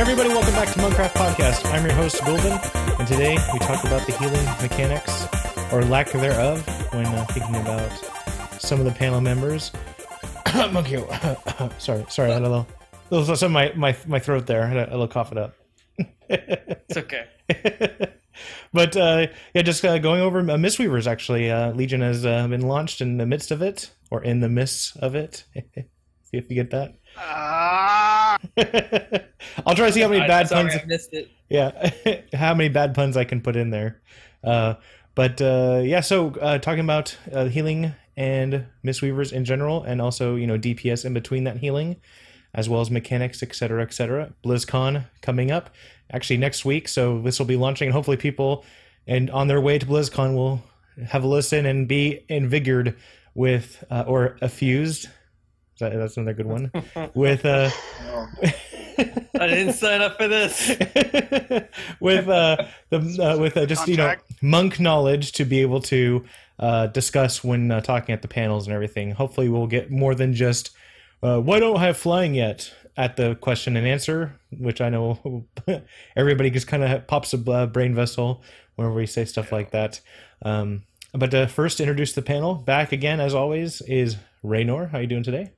everybody, welcome back to Minecraft Podcast. I'm your host, Golden, and today we talk about the healing mechanics, or lack thereof, when uh, thinking about some of the panel members. Monkey, sorry, sorry, I had a little, little some my, my, my throat there. I had a, a little cough it up. It's okay. but uh, yeah, just uh, going over uh, Mistweavers. Actually, uh, Legion has uh, been launched in the midst of it, or in the midst of it. see if you get that. Ah, I'll try to see how many bad sorry, puns. I missed it. Yeah, how many bad puns I can put in there. Uh, but uh, yeah, so uh, talking about uh, healing and Mistweavers in general, and also you know DPS in between that healing, as well as mechanics, etc., etc. BlizzCon coming up actually next week, so this will be launching, and hopefully people and on their way to BlizzCon will have a listen and be invigorated with uh, or effused. Is that- That's another good one. with uh, I didn't sign up for this. with uh, the uh, with uh, just you know monk knowledge to be able to uh, discuss when uh, talking at the panels and everything. Hopefully, we'll get more than just uh, why don't I have flying yet at the question and answer, which I know everybody just kind of pops a uh, brain vessel whenever we say stuff like that. Um, but uh, first, introduce the panel. Back again, as always, is Raynor. How are you doing today?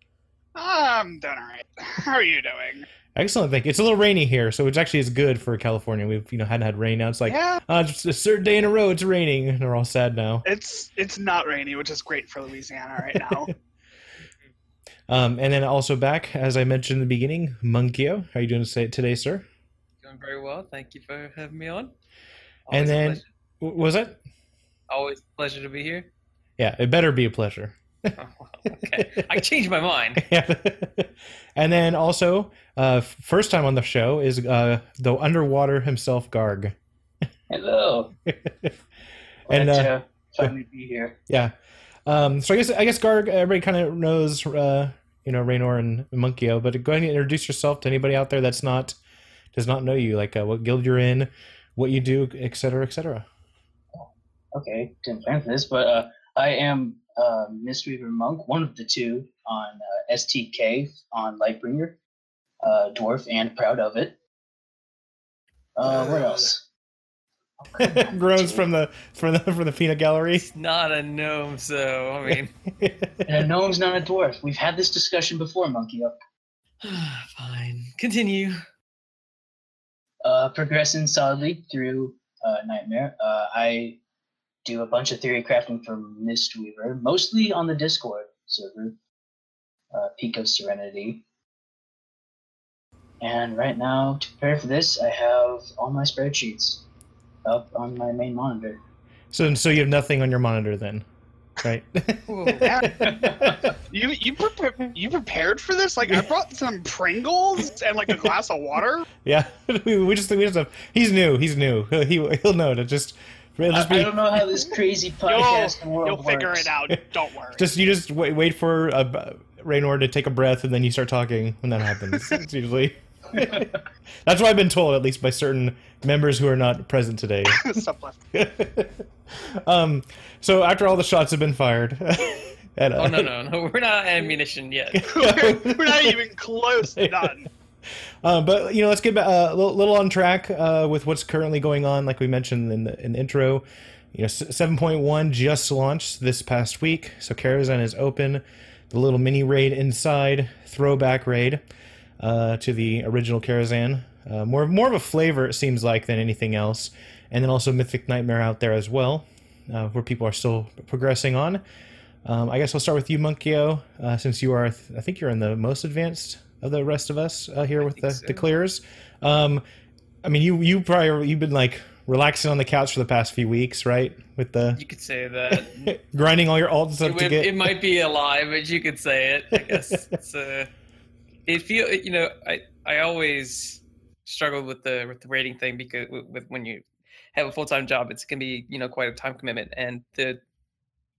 I'm doing all right. How are you doing? Excellent, thank you. It's a little rainy here, so it's actually is good for California. We've you know hadn't had rain now. It's like yeah, uh, just a third day in a row it's raining. and They're all sad now. it's it's not rainy, which is great for Louisiana right now. Um, and then also back, as I mentioned in the beginning, Monkio. How are you doing today, today sir? Doing very well. Thank you for having me on. And Always a then- pleasure. Was it? always a pleasure to be here. Yeah, it better be a pleasure. Oh, okay, I changed my mind. and then also, uh, first time on the show is uh, the underwater himself, Garg. Hello. And, Glad uh, to be here. Yeah. Um, so I guess I guess Garg, everybody kind of knows, uh, you know, Raynor and Monkio. But go ahead and introduce yourself to anybody out there that's not does not know you, like uh, what guild you're in, what you do, et cetera, et cetera. Okay, didn't plan for this, but uh, I am uh, Mistweaver Monk, one of the two on uh, STK on Lightbringer, uh, dwarf and proud of it. Uh, what else? Groans from the from the from the peanut gallery. It's not a gnome, so I mean, And a gnome's not a dwarf. We've had this discussion before, Monkey. Up. Fine. Continue. Uh, progressing solidly through uh, Nightmare. Uh, I do a bunch of theory crafting for Mistweaver, mostly on the Discord server, uh, Peak of Serenity. And right now, to prepare for this, I have all my spreadsheets up on my main monitor. so so you have nothing on your monitor then, right? You you prepa- you prepared for this? Like I brought some Pringles and like a glass of water. yeah, we, we just we just have. He's new. He's new. He'll, he he'll know to just. It'll I, just I be don't know how this crazy You'll world you'll figure it out. Don't worry. just you just wait wait for uh, Raynor to take a breath and then you start talking when that happens. it's usually. That's what I've been told, at least by certain members who are not present today. Stuff left. um, so after all the shots have been fired, and, uh, Oh no, no, no! We're not ammunition yet. we're, we're not even close to done. Uh, but you know, let's get uh, a little, on track uh, with what's currently going on. Like we mentioned in the, in the intro, you know, seven point one just launched this past week, so Karazhan is open. The little mini raid inside, throwback raid uh, to the original Karazhan. Uh, more more of a flavor it seems like than anything else, and then also Mythic Nightmare out there as well, uh, where people are still progressing on. Um, I guess I'll start with you, Monkio, since you are, I think you're in the most advanced of the rest of us uh, here with the, so. the clears. Um, I mean, you you probably you've been like relaxing on the couch for the past few weeks, right? With the You could say that. grinding all your alts up it, to get. it might be a lie, but you could say it. I guess it's uh, it feel you know I I always struggled with the with the rating thing because with, with when you have a full time job, it's can be you know quite a time commitment, and the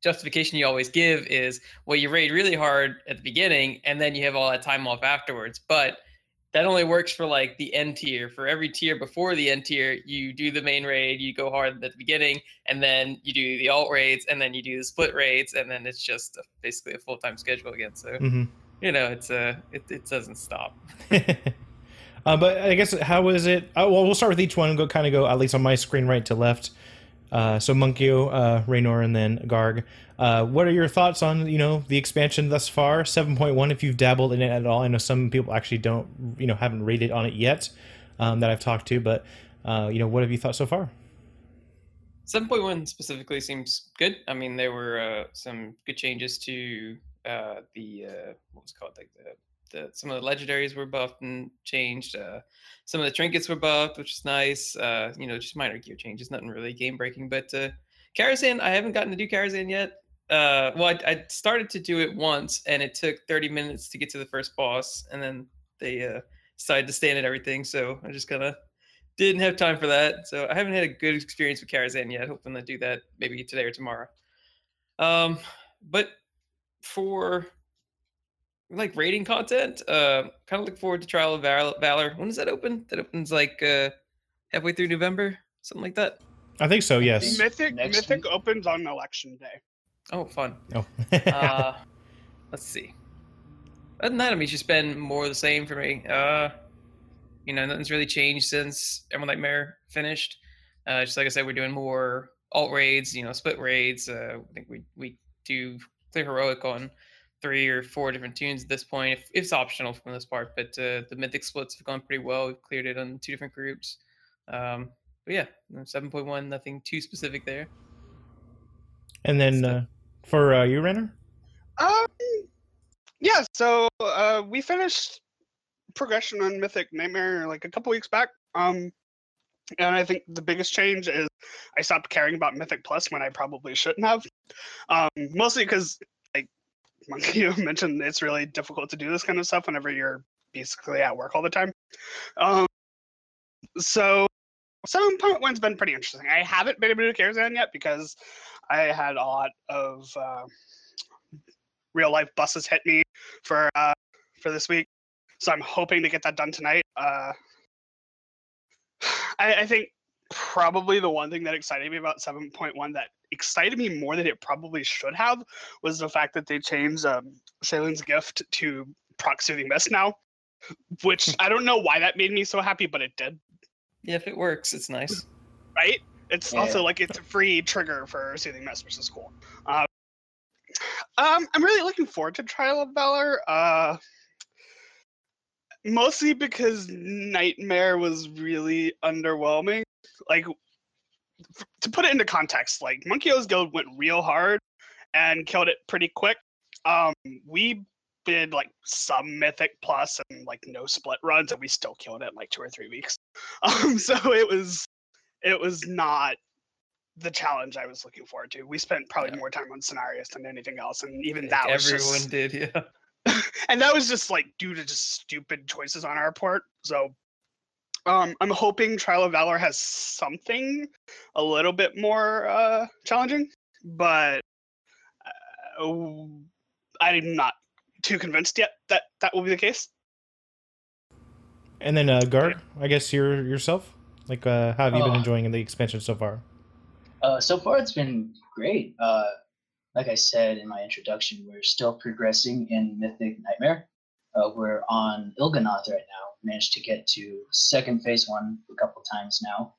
justification you always give is well you raid really hard at the beginning and then you have all that time off afterwards but that only works for like the end tier for every tier before the end tier you do the main raid you go hard at the beginning and then you do the alt raids and then you do the split raids and then it's just basically a full-time schedule again so Mhm. you know it's a it, it doesn't stop Uh, but I guess how is it? Uh, well, we'll start with each one and go kind of go at least on my screen right to left. Uh, so Monkio, uh, Raynor, and then Garg. Uh, what are your thoughts on you know the expansion thus far? Seven point one. If you've dabbled in it at all, I know some people actually don't you know haven't rated on it yet um, that I've talked to, but uh, you know what have you thought so far? 7.1 specifically seems good. I mean, there were uh, some good changes to uh, the what was it called like the, the some of the legendaries were buffed and changed. Uh, some of the trinkets were buffed, which is nice. Uh, you know, just minor gear changes, nothing really game breaking. But uh, Karazhan, I haven't gotten to do Karazhan yet. Uh, well, I, I started to do it once, and it took 30 minutes to get to the first boss, and then they uh, decided to stand at everything. So I just kind of didn't have time for that. So I haven't had a good experience with Karazhan yet. Hoping to do that maybe today or tomorrow. Um, but for like rating content, uh, kind of look forward to Trial of Val- Valor. When does that open? That opens like uh, halfway through November, something like that. I think so. Yes. Mythic Next Mythic week. opens on election day. Oh, fun. Oh. Uh, let's see. Other than that, I mean, it's just been more of the same for me. Uh, you know, nothing's really changed since Emerald Nightmare finished. Uh, just like I said, we're doing more alt raids, you know, split raids. Uh, I think we we do clear heroic on three or four different tunes at this point. If, it's optional for this part, but uh, the mythic splits have gone pretty well. We've cleared it on two different groups. Um, but yeah, seven point one, nothing too specific there. and then uh, for uh, you, Raynor. Um, yeah. So uh, we finished progression on Mythic Nightmare like a couple weeks back. Um, and I think the biggest change is I stopped caring about Mythic Plus when I probably shouldn't have. Um, mostly because, like you mentioned, it's really difficult to do this kind of stuff whenever you're basically at work all the time. Um, so one's been pretty interesting. I haven't been able to Karazhan yet because I had a lot of uh, real life buses hit me for uh, for this week. So I'm hoping to get that done tonight. Uh, I, I think probably the one thing that excited me about 7.1 that excited me more than it probably should have was the fact that they changed um, gift to proc soothing mist now, which I don't know why that made me so happy, but it did. Yeah, if it works, it's nice. Right? It's Yeah. also like it's a free trigger for soothing mist, which is cool. Um, um, I'm really looking forward to Trial of Valor. Uh, mostly because Nightmare was really underwhelming. Like, f- to put it into context, like Monkey's Guild went real hard and killed it pretty quick. Um, we did like some Mythic Plus and like no split runs, and we still killed it in like two or three weeks. Um, so it was, it was not the challenge I was looking forward to. We spent probably Yeah. more time on scenarios than anything else, and even that everyone just did, yeah. and that was just like due to just stupid choices on our part. So um, I'm hoping Trial of Valor has something a little bit more uh, challenging, but uh, I'm not too convinced yet that that will be the case. And then uh, Garg, I guess your yourself. Like, uh, how have you been Oh. enjoying the expansion so far? Uh, so far, it's been great. Like I said in my introduction, we're still progressing in Mythic Nightmare. Uh, we're on Il'gynoth right now. Managed to get to second phase one a couple times now.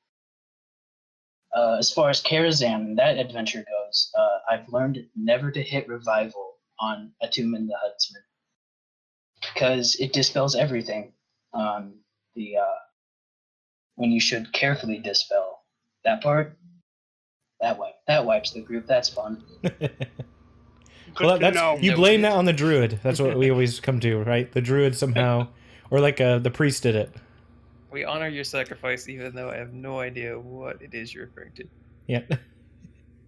Uh, as far as Karazhan, that adventure goes, uh, I've learned never to hit revival on Attumen the Huntsman because it dispels everything. Um, the uh, when you should carefully dispel that part, that wipe that wipes the group. That's fun. Well, to that's know. you No blame that on the druid. That's what we always come to, right? The druid somehow, or like uh, the priest did it. We honor your sacrifice, even though I have no idea what it is you're referring to. Yeah.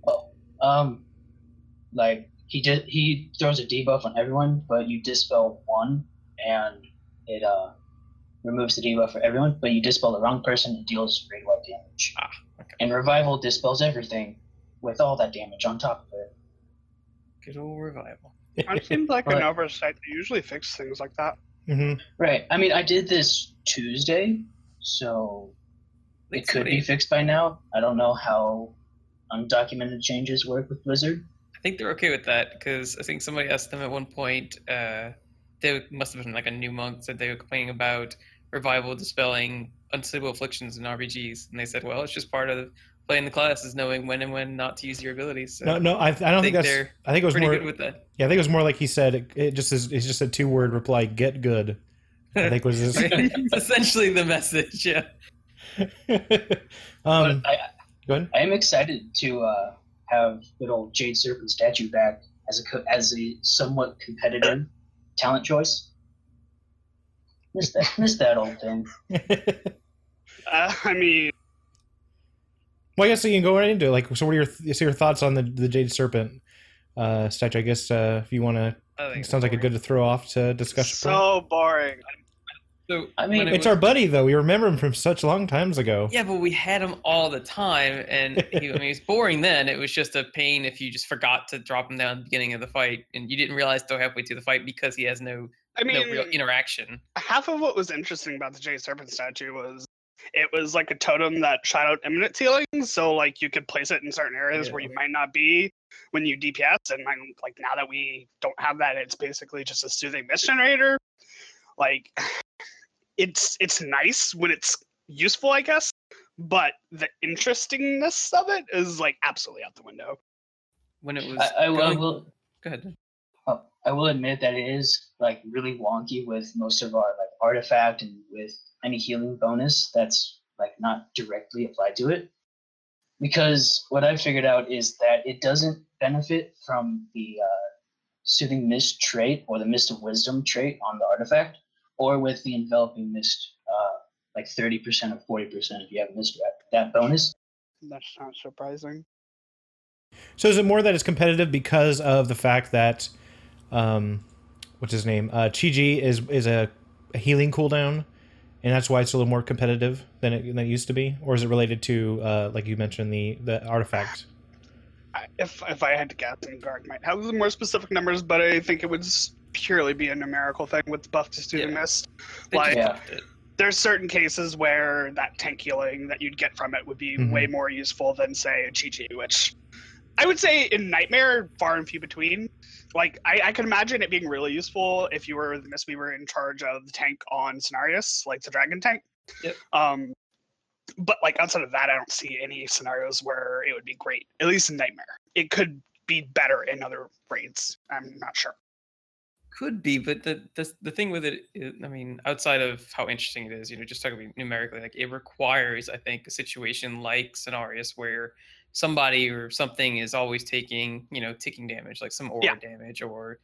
Oh, um, like he did. He throws a debuff on everyone, but you dispel one, and it uh removes the debuff for everyone. But you dispel the wrong person, and deals raid wipe damage. Ah, okay. And revival dispels everything with all that damage on top of it. Good old revival. It seems like an oversight. They usually fix things like that. hmm Right. I mean, I did this Tuesday, so Like it could be fixed by now. I don't know how undocumented changes work with Blizzard. I think they're okay with that because I think somebody asked them at one point. Uh, they must have been like a new monk said they were complaining about revival dispelling unstable afflictions in RBGs, and they said, well, it's just part of playing the class is knowing when and when not to use your abilities. So No, no, I, I don't think, think that's. I think it was pretty more. good with that. Yeah, I think it was more like he said. It, it just is. It's just a two word reply. Get good. I think was his. Essentially the message. Yeah. um, I, go ahead. I am excited to uh, have good old Jade Serpent statue back as a as a somewhat competitive talent choice. Miss that, miss that old thing. Uh, I mean, Well, I guess you can go right into it. Like, so what are your so your thoughts on the the Jade Serpent uh, statue? I guess uh, if you want to, I think it sounds like a good to throw off to discussion. point. so boring. So I mean, when it It's was- our buddy though. We remember him from such long times ago. Yeah, but we had him all the time, and he, I mean, it's boring then. It was just a pain if you just forgot to drop him down at the beginning of the fight, and you didn't realize till halfway through the fight because he has no I mean, no real interaction. half of what was interesting about the Jade Serpent statue was it was like a totem that shot out imminent healing, so like you could place it in certain areas where you might not be when you DPS. And I'm like now that we don't have that, it's basically just a soothing mist generator. Like it's it's nice when it's useful, I guess, but the interestingness of it is like absolutely out the window. When it was, I, I, will- I will. go ahead. I will admit that it is like really wonky with most of our like artifact and with any healing bonus that's like not directly applied to it. Because what I figured out is that it doesn't benefit from the uh, soothing mist trait or the mist of wisdom trait on the artifact, or with the enveloping mist, uh, like thirty percent or forty percent if you have mist wrap. That bonus. That's not surprising. So is it more that it's competitive because of the fact that, um, what's his name? Uh, Chi-Ji is is a, a healing cooldown, and that's why it's a little more competitive than it, than it used to be, or is it related to, uh, like you mentioned, the the artifact? If if I had to guess, and Garg might have more specific numbers, but I think it would purely be a numerical thing with the buff to soothing Yeah. mist. Like- Yeah. There's certain cases where that tank healing that you'd get from it would be Mhm. way more useful than say a Chi-Ji, which I would say in Nightmare far and few between. Like I, I can imagine it being really useful if you were the Mistweaver in charge of the tank on Cenarius, like the dragon tank. Yep. Um but like outside of that, I don't see any scenarios where it would be great. At least in Nightmare, it could be better in other raids. I'm not sure. Could be, but the, the the thing with it, is, I mean, outside of how interesting it is, you know, just talking numerically, like it requires, I think, a situation like Cenarius where somebody or something is always taking, you know, ticking damage, like some aura Yeah. damage, or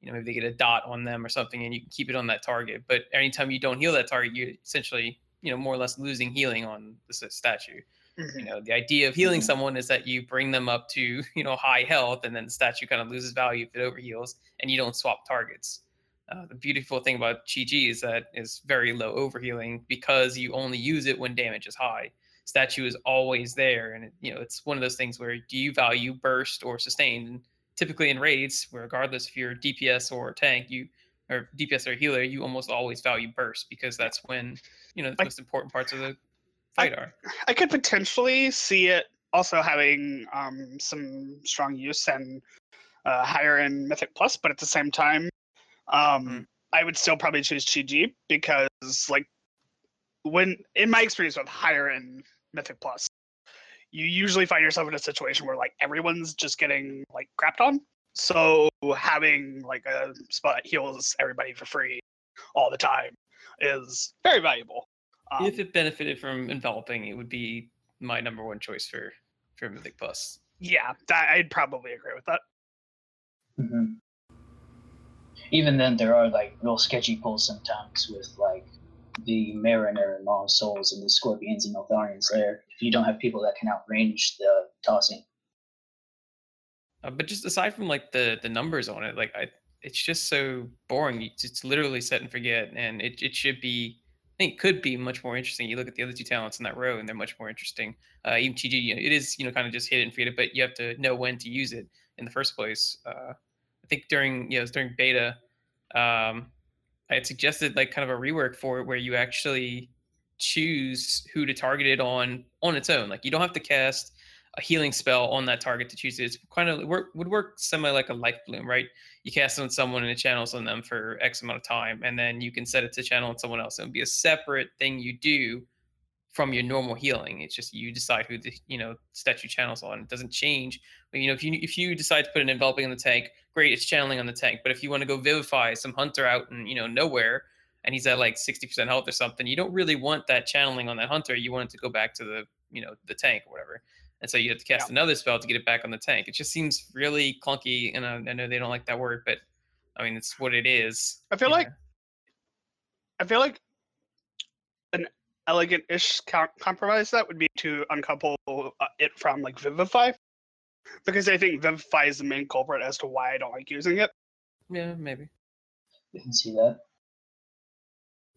you know, maybe they get a dot on them or something, and you can keep it on that target. But anytime you don't heal that target, you essentially, you know, more or less losing healing on the statue Mhm. you know the idea of healing Mhm. someone is that you bring them up to you know high health and then the statue kind of loses value if it overheals and you don't swap targets uh, the beautiful thing about Chi-Ji is that it's very low overhealing because you only use it when damage is high statue is always there and it, you know it's one of those things where do you value burst or sustain and typically in raids regardless if you're dps or tank you or dps or healer you almost always value burst because that's when you know the Like- most important parts of the I- fight are I could potentially see it also having um, some strong use and uh, higher in Mythic Plus, but at the same time, um, Mhm. I would still probably choose Chi because, like, when in my experience with higher in Mythic Plus, you usually find yourself in a situation where like everyone's just getting like crapped on. So having like a spot that heals everybody for free all the time is very valuable. Um, if it benefited from enveloping, it would be my number one choice for for Mythic Plus. yeah, that, I'd probably agree with that. hmm Even then, there are like real sketchy pulls sometimes with like the Mariner and Long Souls and the Scorpions and Eltharians there. If you don't have people that can outrange the tossing. Uh, but just aside from like the the numbers on it, like I, it's just so boring. It's literally set and forget, and it it should be. I think could be much more interesting. You look at the other two talents in that row, and they're much more interesting. Uh, even TG, you know, it is you know kind of just hit it and forget it, but you have to know when to use it in the first place. Uh, I think during you know during beta, um, I had suggested like kind of a rework for it where you actually choose who to target it on on its own. Like you don't have to cast a healing spell on that target to choose it. It's kind of work, would work semi like a life bloom, right? You cast it on someone and it channels on them for X amount of time, and then you can set it to channel on someone else. It would be a separate thing you do from your normal healing. It's just you decide who the you know statue channels on. It doesn't change. But you know if you if you decide to put an enveloping in the tank, great, it's channeling on the tank. But if you want to go vivify some hunter out in you know nowhere and he's at like 60% health or something, you don't really want that channeling on that hunter. You want it to go back to the you know the tank or whatever and so you have to cast yeah. another spell to get it back on the tank. It just seems really clunky, and I, I know they don't like that word, but I mean it's what it is. I feel like I feel like an elegant-ish compromise that would be to uncouple uh, it from like Vivify, because I think Vivify is the main culprit as to why I don't like using it. Yeah, maybe. You can see that.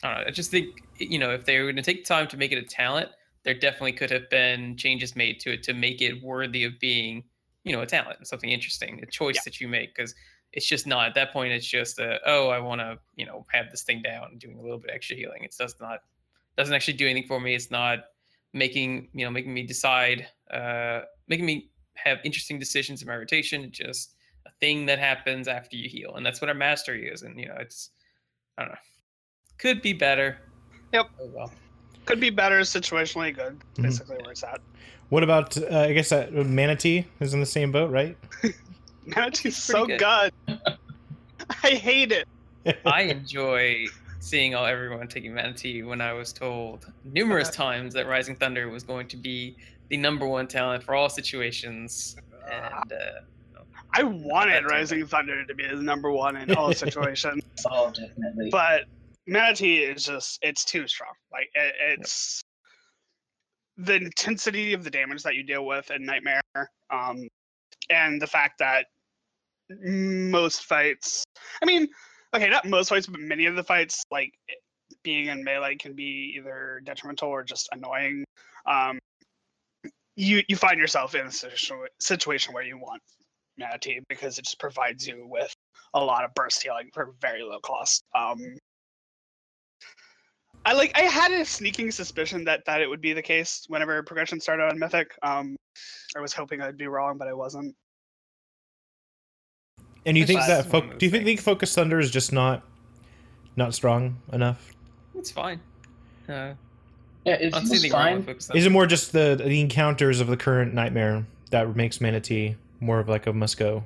I don't know. I just think you know if they were going to take time to make it a talent, there definitely could have been changes made to it to make it worthy of being, you know, a talent and something interesting, a choice yeah. that you make. Because it's just not at that point. It's just a, oh, I want to, you know, have this thing down and doing a little bit extra healing. It does not doesn't actually do anything for me. It's not making you know making me decide, uh, making me have interesting decisions in my rotation. It's just a thing that happens after you heal, and that's what our mastery is. And you know, it's I don't know, could be better. Yep. Oh well could be better situationally good. Mm-hmm. Basically, mm-hmm. where it's at. What about? Uh, I guess that Mana Tea is in the same boat, right? Mana Tea's so good. good. I hate it. I enjoy seeing all everyone taking Mana Tea when I was told numerous uh-huh. times that Rising Thunder was going to be the number one talent for all situations, and. Uh, I wanted Rising Thunder to be the number one in all situations. oh, definitely. But Mana Tea is just it's too strong. Like it, it's yep. the intensity of the damage that you deal with in Nightmare, um, and the fact that most fights. I mean, okay, not most fights, but many of the fights, like being in melee, can be either detrimental or just annoying. Um, you you find yourself in a situation where you want Mana Tea because it just provides you with a lot of burst healing for very low cost. Um, I like I had a sneaking suspicion that that it would be the case whenever progression started on Mythic. Um, I was hoping I'd be wrong, but I wasn't. And you think that fo- do you think, think Focus Thunder is just not not strong enough? It's fine. Uh, yeah, it's fine. Is it more just the the encounters of the current nightmare that makes Mana Tea more of like a must go?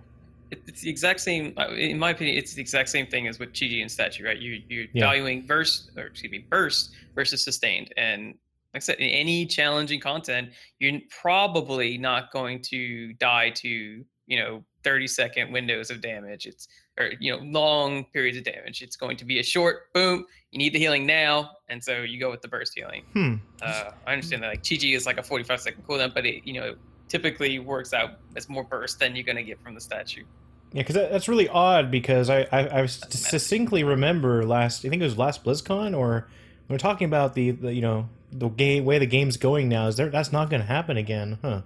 it's the exact same. Uh, in my opinion, it's the exact same thing as with Chi-Ji and Statue, right? You you're yeah. valuing burst or excuse me burst versus sustained, and like I said, in any challenging content, you're probably not going to die to you know 30 second windows of damage. It's or you know long periods of damage. It's going to be a short boom. You need the healing now, and so you go with the burst healing. Hmm. Uh, I understand that like Chi-Ji is like a 45 second cooldown, but it you know typically works out as more burst than you're going to get from the statue. Yeah, because that, that's really odd because I, I, I succinctly remember last, I think it was last BlizzCon, or we are talking about the, the you know the game way the game's going now. Is there that's not going to happen again, huh?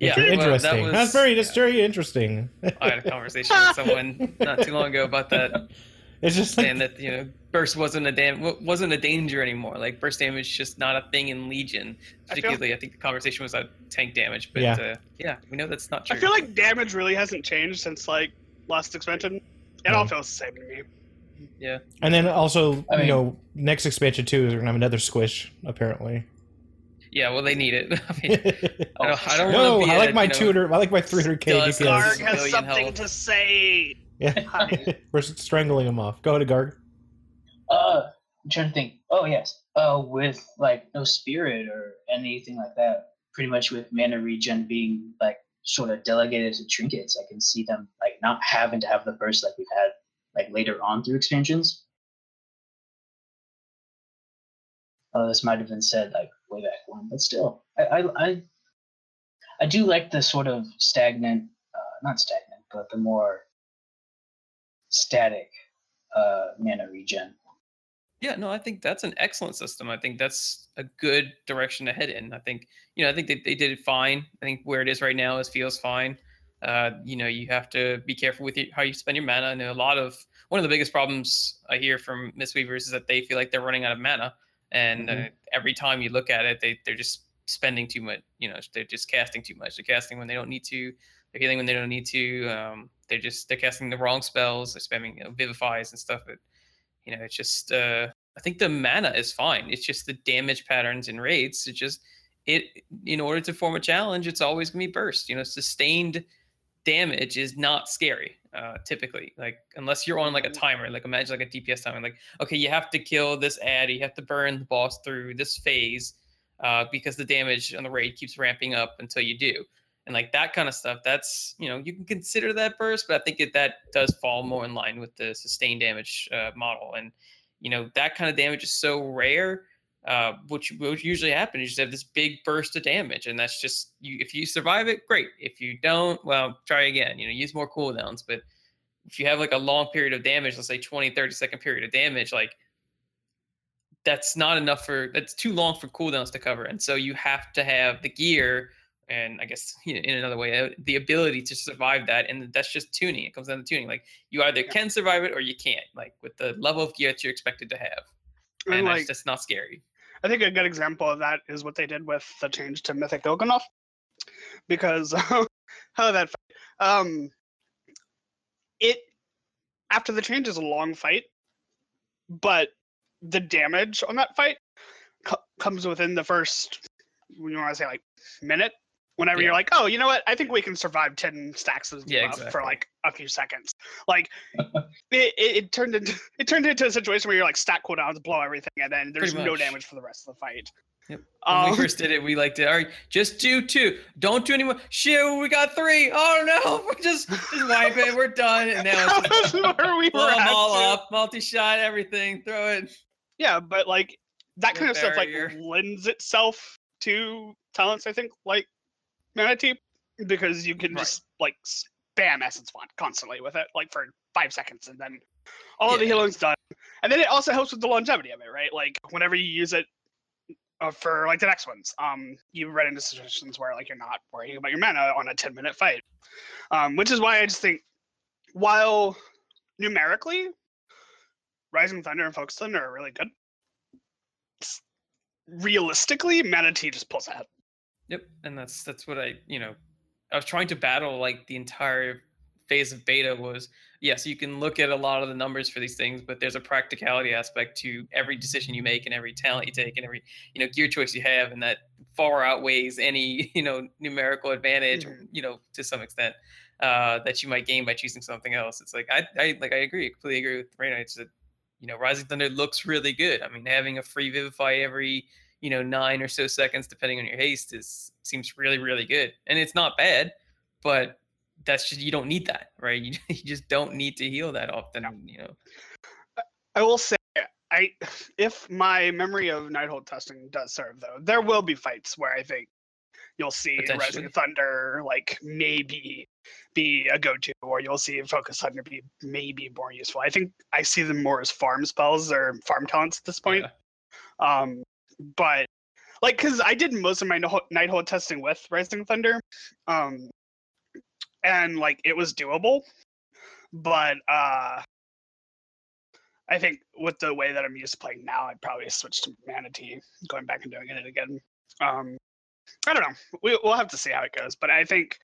Yeah, Inter- interesting. That was, that's very that's yeah. very interesting. I had a conversation with someone not too long ago about that. It's just saying like, that you know burst wasn't a dam- wasn't a danger anymore. Like burst damage is just not a thing in Legion. Particularly, I, feel, I think the conversation was about tank damage, but yeah. Uh, yeah, we know that's not true. I feel like damage really hasn't changed since like last expansion. It all feels the same to me. Yeah. And then also, I mean, you know, next expansion too is we're gonna have another squish apparently. Yeah, well, they need it. I mean, I don't, I don't no, I like a, my you know, 200. I like my 300k DPS. Garg has something health. to say. Yeah, we're strangling him off. Go ahead, Garg. Uh, I'm trying to think. Oh yes. Uh, with like no spirit or anything like that. Pretty much with mana regen being like sort of delegated to trinkets, I can see them like not having to have the burst like we've had like later on through expansions. Uh, this might have been said like way back when, but still, I I I, I do like the sort of stagnant, uh, not stagnant, but the more static uh, mana regen. Yeah, no, I think that's an excellent system. I think that's a good direction to head in. I think, you know, I think they, they did it fine. I think where it is right now is feels fine. Uh, you know, you have to be careful with your, how you spend your mana. And a lot of one of the biggest problems I hear from Mistweavers is that they feel like they're running out of mana, and uh, mm-hmm. uh, every time you look at it, they they're just spending too much. You know, they're just casting too much. They're casting when they don't need to. They're healing when they don't need to. Um, they're just they're casting the wrong spells. They're spamming you know, vivifies and stuff. But you know, it's just uh, I think the mana is fine. It's just the damage patterns and raids. It just it in order to form a challenge, it's always gonna be burst. You know, sustained damage is not scary uh, typically. Like unless you're on like a timer, like imagine like a DPS timer. Like okay, you have to kill this ad, you have to burn the boss through this phase uh, because the damage on the raid keeps ramping up until you do. And like that kind of stuff, that's you know you can consider that burst, but I think it, that does fall more in line with the sustained damage uh, model. And you know that kind of damage is so rare uh, which which usually happens. Is you just have this big burst of damage, and that's just you. If you survive it, great. If you don't, well, try again. You know, use more cooldowns. But if you have like a long period of damage, let's say 20, 30 second period of damage, like that's not enough for that's too long for cooldowns to cover. And so you have to have the gear and I guess you know, in another way, uh, the ability to survive that, and that's just tuning. It comes down to tuning. Like you either can survive it or you can't. Like with the level of gear that you're expected to have, and, and like, that's just not scary. I think a good example of that is what they did with the change to Mythic Il'gynoth, because how that um, it after the change is a long fight, but the damage on that fight co- comes within the first you want to say like minute whenever yeah. you're like, oh, you know what? I think we can survive ten stacks of yeah, exactly. for like a few seconds. Like it, it, turned into it turned into a situation where you're like stack cooldowns blow everything, and then there's no damage for the rest of the fight. Yep. When um, we first did it, we liked it. All right, just do two. Don't do any more. Shit, we got three. Oh no, we're just just wipe it. We're done. And now it's just where we blow them all to. up, multi-shot, everything. Throw it. Yeah, but like that kind of stuff like lends itself to talents. I think like Mana Tea because you can right. just like spam Essence Font constantly with it, like for five seconds, and then all yeah. of the healing's done. And then it also helps with the longevity of it, right? Like whenever you use it uh, for like the next ones, um, you run into situations where like you're not worrying about your mana on a ten minute fight, um, which is why I just think while numerically, Rising Thunder and Focus Thunder are really good. Realistically, Mana Tea just pulls ahead. Yep, and that's that's what I you know I was trying to battle like the entire phase of beta was yes you can look at a lot of the numbers for these things but there's a practicality aspect to every decision you make and every talent you take and every you know gear choice you have and that far outweighs any you know numerical advantage mm-hmm. you know to some extent uh, that you might gain by choosing something else. It's like I, I like I agree completely agree with Raynor. It's that you know Rising Thunder looks really good. I mean having a free Vivify every you know nine or so seconds depending on your haste is seems really really good. And it's not bad but that's just you don't need that right? You, you just don't need to heal that often you know? I will say i if my memory of nighthold testing does serve though there will be fights where i think you'll see rising thunder like maybe be a go-to or you'll see focus thunder be maybe more useful. I think i see them more as farm spells or farm talents at this point. Yeah. um but like because I did most of my Nighthold testing with Rising Thunder, um, and like it was doable, but uh, I think with the way that I'm used to playing now, I'd probably switch to Mana Tea, going back and doing it again. Um, I don't know. We, we'll have to see how it goes, but I think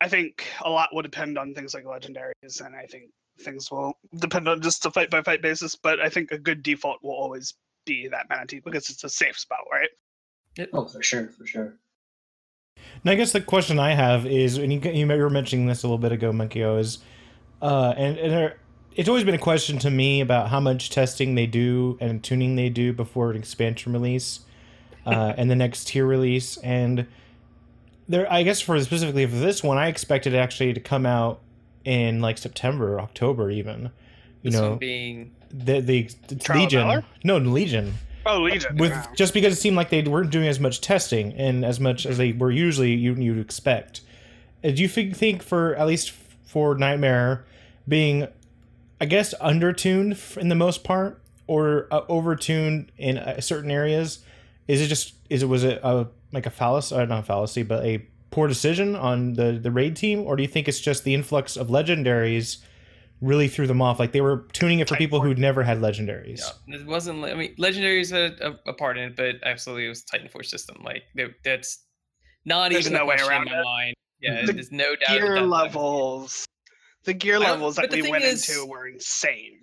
I think a lot will depend on things like legendaries, and I think things will depend on just a fight by fight basis. But I think a good default will always be that Mana Tea because it's a safe spot, right? Oh, for sure, for sure. Now, I guess the question I have is, and you, you were mentioning this a little bit ago, Monkey is, uh, and, and there, it's always been a question to me about how much testing they do and tuning they do before an expansion release uh, and the next tier release. And there, I guess for specifically for this one, I expected it actually to come out in like September, October, even. You this know, being the the, Legion. No, Legion. Oh, Legion. With just because it seemed like they weren't doing as much testing and as much as they were usually you you'd expect. Uh, do you think for at least for Nightmare being, I guess, undertuned in the most part or uh, overtuned in uh, certain areas? Is it just is it was it a like a fallacy, uh, not a fallacy, but a poor decision on the the raid team, or do you think it's just the influx of legendaries? Really threw them off. Like they were tuning it for Titan people who'd never had legendaries. Yeah, it wasn't. I mean, legendaries had a, a part in it, but absolutely, it was Titan Forge system. Like that's not There's even no a way question around in my it. mind. Yeah, The there's no doubt. Gear that that- levels, the gear levels that we went is- into were insane.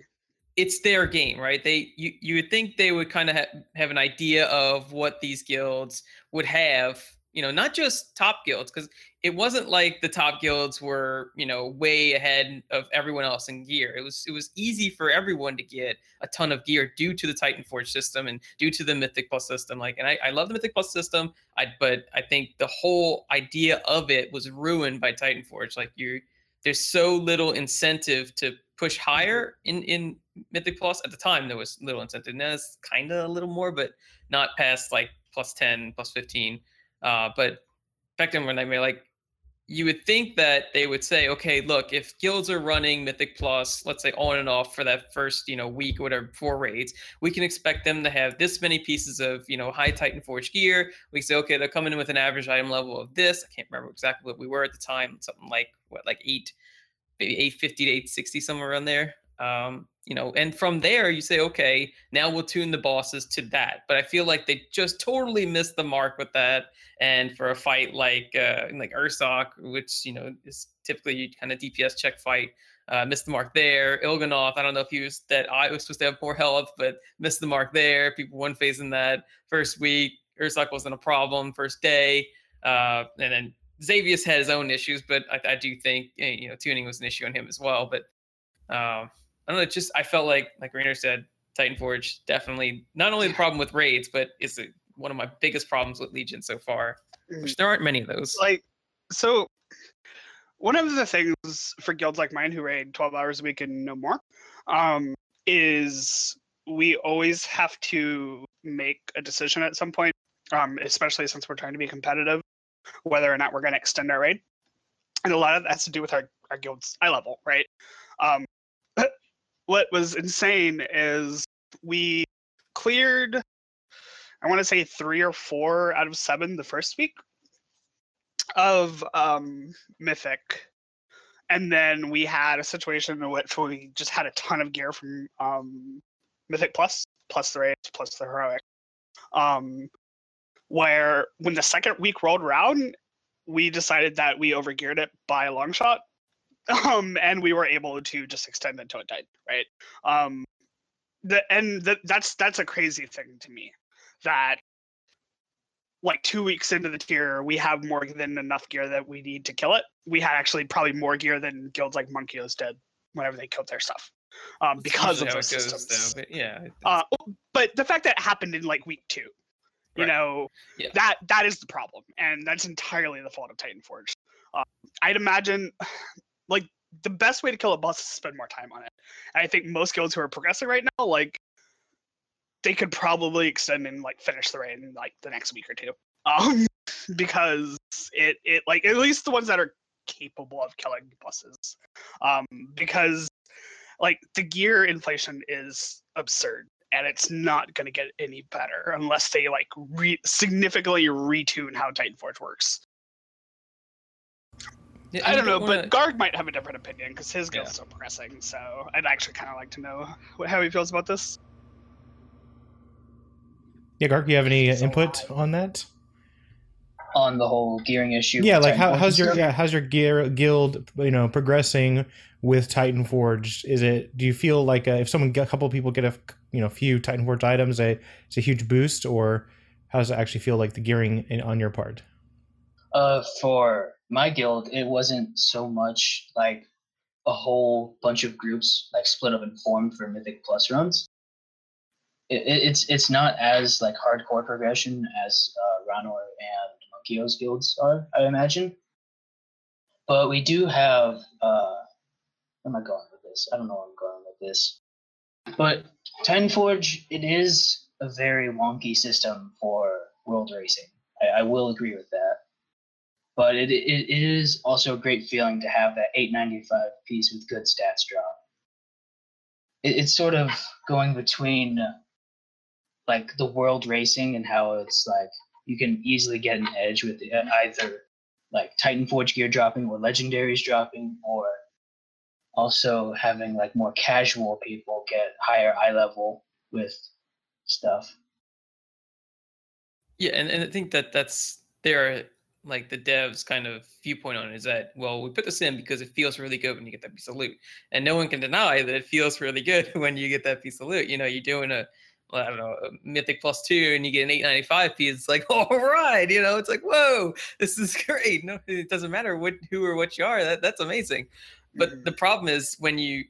it's their game, right? They you you would think they would kind of ha- have an idea of what these guilds would have, you know, not just top guilds because it wasn't like the top guilds were, you know, way ahead of everyone else in gear. It was it was easy for everyone to get a ton of gear due to the Titan Forge system and due to the Mythic Plus system. Like, and I, I love the Mythic Plus system, I but I think the whole idea of it was ruined by Titan Forge. Like you there's so little incentive to push higher in in Mythic Plus. At the time, there was little incentive. Now it's kind of a little more, but not past like plus 10, plus 15. Uh, but back then, when I mean, like, you would think that they would say, okay, look, if guilds are running Mythic Plus, let's say on and off for that first, you know, week or whatever, four raids, we can expect them to have this many pieces of, you know, high Titan Forge gear. We say, okay, they're coming in with an average item level of this. I can't remember exactly what we were at the time, something like what, like eight, maybe 850 to 860, somewhere around there. Um, you know, and from there you say, okay, now we'll tune the bosses to that. But I feel like they just totally missed the mark with that. And for a fight like uh, like Ursoc, which you know is typically kind of DPS check fight, uh, missed the mark there. Il'gynoth, I don't know if he was that I was supposed to have more health, but missed the mark there. People one in that first week. Ursoc wasn't a problem first day, uh, and then Xavius had his own issues, but I, I do think eh, you know tuning was an issue on him as well. But um, I don't know. It's just I felt like like Raynor said, Titan Forge definitely not only the problem with raids, but is a, one of my biggest problems with Legion so far. Which there aren't many of those. like so one of the things for guilds like mine who raid 12 hours a week and no more um, is we always have to make a decision at some point um, especially since we're trying to be competitive whether or not we're going to extend our raid and a lot of that has to do with our, our guild's eye level right um, what was insane is we cleared I want to say three or four out of seven the first week of um, Mythic, and then we had a situation in which we just had a ton of gear from um, Mythic Plus, plus the raids, plus the heroic. Um, where when the second week rolled around, we decided that we overgeared it by a long shot, um, and we were able to just extend it to a titan, right? Um, the and the, that's that's a crazy thing to me that like two weeks into the tier, we have more than enough gear that we need to kill it. We had actually probably more gear than guilds like Monkio's did whenever they killed their stuff, um, because of those systems. though, but yeah, Uh, but the fact that it happened in like week two, you Right. know, Yeah. that that is the problem, and that's entirely the fault of Titan Forge. Uh, I'd imagine, like the best way to kill a boss is to spend more time on it. And I think most guilds who are progressing right now, like they could probably extend and like finish the raid in like the next week or two, um, because it it like at least the ones that are capable of killing bosses, um, because like the gear inflation is absurd and it's not going to get any better unless they like re- significantly retune how Titan Forge works. Yeah, I you don't know, wanna- but Garg might have a different opinion because his Yeah. guild's still progressing. So I'd actually kind of like to know what, how he feels about this. Yeah, Garg, you have any It's input lot. on that? on the whole gearing issue. Yeah, like how, how's your yeah how's your gear guild you know progressing with Titan Forge? Is it do you feel like uh, if someone a couple of people get a you know few Titan Forge items, a it's a huge boost, or how does it actually feel like the gearing in, on your part? Uh, for my guild, it wasn't so much like a whole bunch of groups like split up and formed for Mythic Plus runs. It, it, it's it's not as like hardcore progression as uh, Raynor and Monkio's guilds are, I imagine. But we do have. Uh, where am I going with this? I don't know where I'm going with this. But Titan Forge, it is a very wonky system for world racing. I, I will agree with that but it, it, is also a great feeling to have that 895 piece with good stats drop. It, it's sort of going between like the world racing and how it's like you can easily get an edge with either like Titan Forge gear dropping or legendaries dropping or also having like more casual people get higher eye level with stuff. Yeah, and, and I think that that's their like the devs kind of viewpoint on it is that well we put this in because it feels really good when you get that piece of loot, and no one can deny that it feels really good when you get that piece of loot. You know, you're doing a I don't know, a mythic plus two and you get an 895 piece, it's like, all right, you know, it's like, whoa, this is great. No, it doesn't matter what who or what you are. That that's amazing. But Mhm. the problem is when you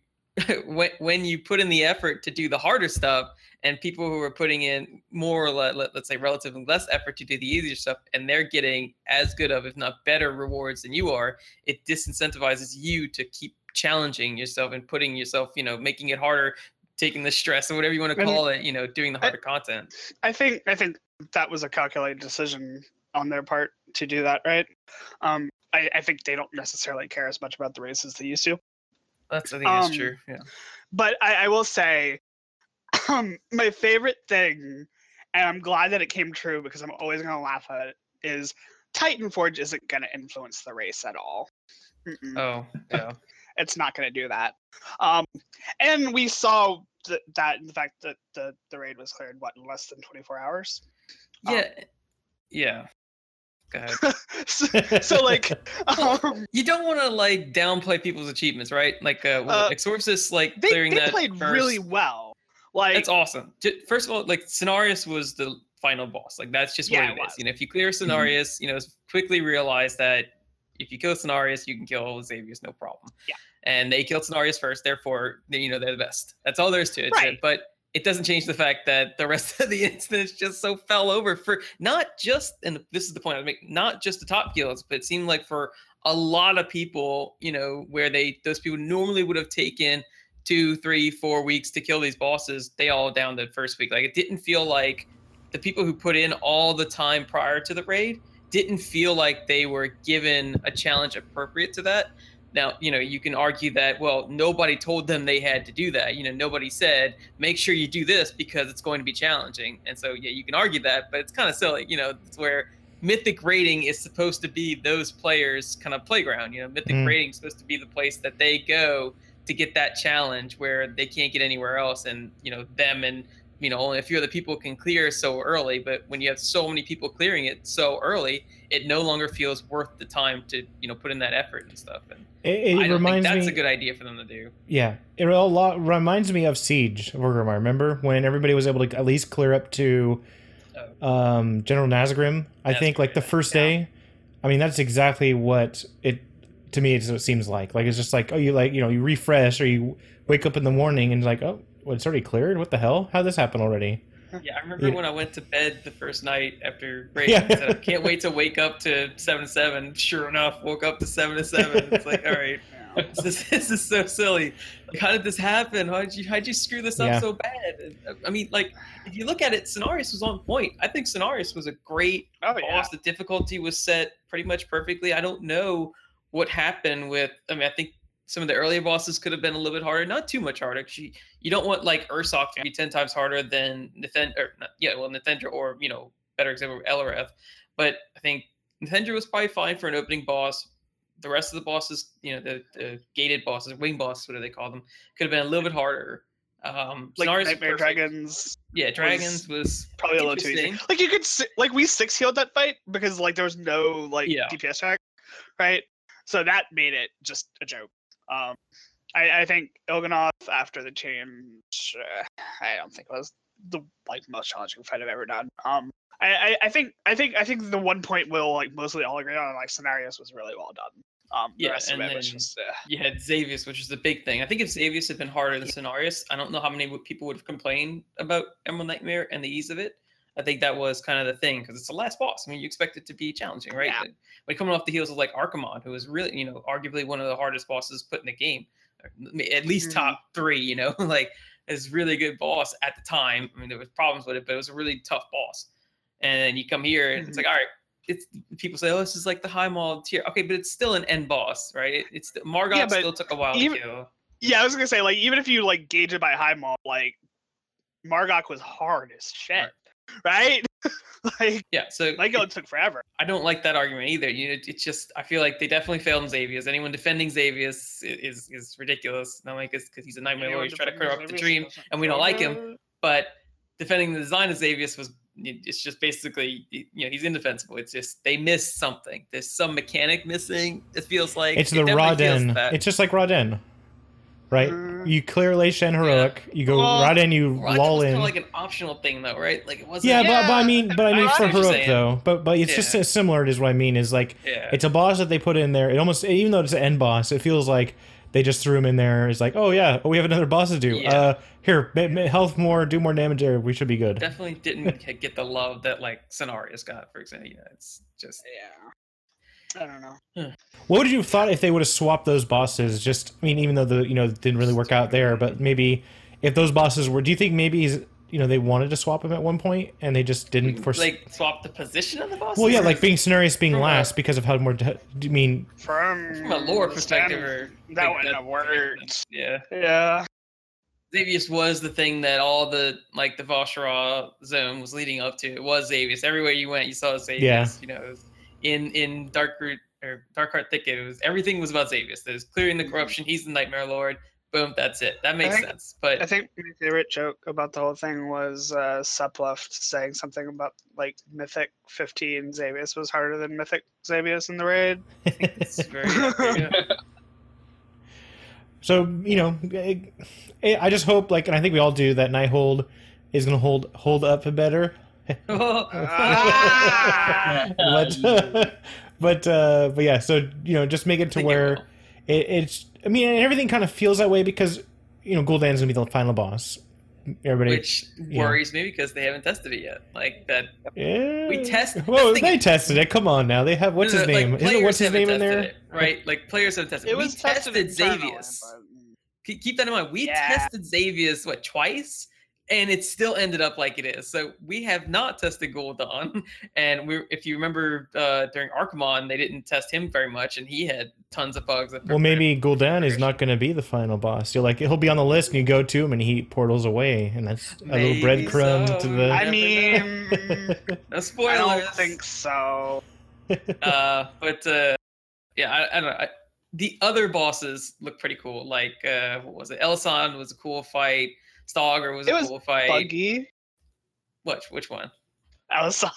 when when you put in the effort to do the harder stuff and people who are putting in more or less, let, let's say relatively less effort to do the easier stuff and they're getting as good of if not better rewards than you are it disincentivizes you to keep challenging yourself and putting yourself you know making it harder taking the stress or whatever you want to And call it you know doing the I- harder content I think I think that was a calculated decision on their part to do that, right? Um, I, I think they don't necessarily care as much about the race as they used to. that's i think that's Um, true yeah But I, I will say, um, my favorite thing, and I'm glad that it came true because I'm always gonna laugh at it, is Titan Forge isn't gonna influence the race at all. Mm-mm. oh yeah it's not going to do that. Um, and we saw th- that in the fact that the, the raid was cleared what in less than 24 hours. Um, yeah yeah go ahead so, so, like, um, you don't want to like downplay people's achievements right like uh, what, Uh, exorcist like they, clearing they that played first- really well. Like, That's awesome. First of all, like Cenarius was the final boss. Like that's just Yeah, what it it is. was. You know, if you clear mm-hmm. Cenarius, you know, quickly realize that if you kill Cenarius, you can kill Xavius, no problem. Yeah. And they killed Cenarius first, therefore, they- you know, they're the best. That's all there is to it. Right. But it doesn't change the fact that the rest of the instance just so fell over for not just, and this is the point I make, not just the top guilds, but it seemed like for a lot of people, you know, where they those people normally would have taken two, three, four weeks to kill these bosses, they all down the first week. Like it didn't feel like the people who put in all the time prior to the raid didn't feel like they were given a challenge appropriate to that. Now, you know, you can argue that, well, nobody told them they had to do that. You know, nobody said, make sure you do this because it's going to be challenging. And so, yeah, you can argue that, but it's kind of silly. You know, it's where mythic raiding is supposed to be those players' kind of playground. You know, mythic Mm. raiding is supposed to be the place that they go to get that challenge where they can't get anywhere else. And, you know, them and, you know, only a few other people can clear so early. But when you have so many people clearing it so early, it no longer feels worth the time to, you know, put in that effort and stuff. And It, it I don't think reminds that's me. a good idea for them to do. Yeah, it a lot reminds me of Siege of Orgrimmar. Remember when everybody was able to at least clear up to um, General Nazgrim? I think like the Nazgrim, yeah. first day. I mean, that's exactly what it to me. It's what it seems like. Like it's just like oh, you like you know you refresh or you wake up in the morning and it's like oh, well, it's already cleared. What the hell? How did this happen already? Yeah, I remember Yeah. when I went to bed the first night after break. Yeah. I said, I can't wait to wake up to seven to seven. Sure enough, woke up to seven to seven. It's like, all right, yeah. this, this is so silly. Like, how did this happen? How did you how'd you screw this up Yeah. so bad? I mean, like, if you look at it, Cenarius was on point. I think Cenarius was a great oh yeah. boss. The difficulty was set pretty much perfectly. I don't know what happened with. I mean, I think some of the earlier bosses could have been a little bit harder, not too much harder. you, you don't want like Ursoc to be ten times harder than Nathan or not, yeah, well, Nythendra or you know, better example, Elerethe. But I think Nythendra was probably fine for an opening boss. The rest of the bosses, you know, the, the gated bosses, wing bosses, whatever they call them, could have been a little bit harder. Um, like Nightmare perfect. Dragons, Yeah, dragons was probably a little too easy. Like you could like we six healed that fight because like there was no like Yeah. DPS track, right? So that made it just a joke. Um, I, I think Il'gynoth after the change, uh, I don't think it was the like most challenging fight I've ever done. Um, I, I, I think I think I think the one point we'll like mostly all agree on like Cenarius was really well done. Um, the Yeah, rest of and then- just uh, you had Xavius, which is the big thing. I think if Xavius had been harder than Cenarius, I don't know how many people would have complained about Emerald Nightmare and the ease of it. I think that was kind of the thing because it's the last boss. I mean, you expect it to be challenging, right? Yeah. But coming off the heels of like Archimonde, who was really, you know, arguably one of the hardest bosses put in the game, at least Mhm. top three, you know, like is really good boss at the time. I mean, there was problems with it, but it was a really tough boss. And then you come here and it's Mhm. like, all right, it's people say, oh, this is like the Highmaul tier. Okay, but it's still an end boss, right? It, it's Mar'gok Yeah, still took a while even- to kill. yeah. I was gonna say like even if you like gauge it by Highmaul, like Mar'gok was hard as shit. Right. right? like Yeah, so Lego it, took forever. I don't like that argument either. You know, it's just I feel like they definitely failed in Xavius. Anyone defending Xavius i- is is ridiculous. Not only because he's a nightmare lord, he's trying to clear up the dream, and we don't like him. but defending the design of Xavius was it's just basically you know he's indefensible. It's just they missed something. There's some mechanic missing. It feels like It's it the definitely feels It's just like Ra-den, right? Mm. You clear Lei Shen heroic. You go Well, in. You Ra-den lull was kind in. of like an optional thing though, right? Like it wasn't. yeah, but, but I mean, but I I mean see for what heroic though. But but it's just similar. Is what I mean. Is like yeah. it's a boss that they put in there. It almost even though it's an end boss, it feels like they just threw him in there. It's like, oh yeah, oh, we have another boss to do. Yeah. Uh, here, ma- ma- health more, do more damage there. We should be good. definitely didn't get the love that like Cenarius got, for example. You know, it's just Yeah. I don't know. What would you have thought if they would have swapped those bosses? Just, I mean, even though the you know didn't really work out there, but maybe if those bosses were, do you think maybe he's, you know they wanted to swap him at one point and they just didn't mm, for like swap the position of the boss. well yeah like being Cenarius being From a- last because of how more do you mean From, from a lore perspective, or that like, wouldn't have worked. Yeah, Yeah. Xavius was the thing that all the like the Val'sharah zone was leading up to. It was Xavius. Everywhere you went, you saw Xavius. Yeah. You know, it was in in Dark Root or Darkheart Thicket, it was everything was about Xavius. There's clearing the corruption. He's the Nightmare Lord. Boom, that's it. That makes think- sense. But I think my favorite joke about the whole thing was uh, Supleft saying something about like Mythic 15 Xavius was harder than Mythic Xavius in the raid. very yeah. so you know it, it- I just hope like and I think we all do that Nighthold is gonna hold hold up a better Ah! but but uh but yeah so you know just make it to where it, it's I mean and everything kind of feels that way because you know Gul'dan's gonna be the final boss everybody which yeah. worries me because they haven't tested it yet. Like that. yeah. We test- Well, the they is- tested it. Come on now. They have what's No, his no, like, name? Isn't what's his name in there? it, right? Like players have tested. It we was tested, internally, Xavius. Keep keep that in mind. We Yeah. tested Xavius what twice, and it still ended up like it is. So we have not tested Gul'dan, and we if you remember uh, during Archimonde, they didn't test him very much, and he had tons of bugs. that Well, maybe Gul'dan is not going to be the final boss. You're like he'll be on the list, and you go to him, and he portals away, and that's a Maybe little breadcrumb so. to the. I mean, no spoiler. I don't think so. uh, but uh, yeah, I, I don't know. I, the other bosses look pretty cool. Like uh, what was it? Elisande was a cool fight. Stalger was It a was cool fight. Buggy. Which which one? I was I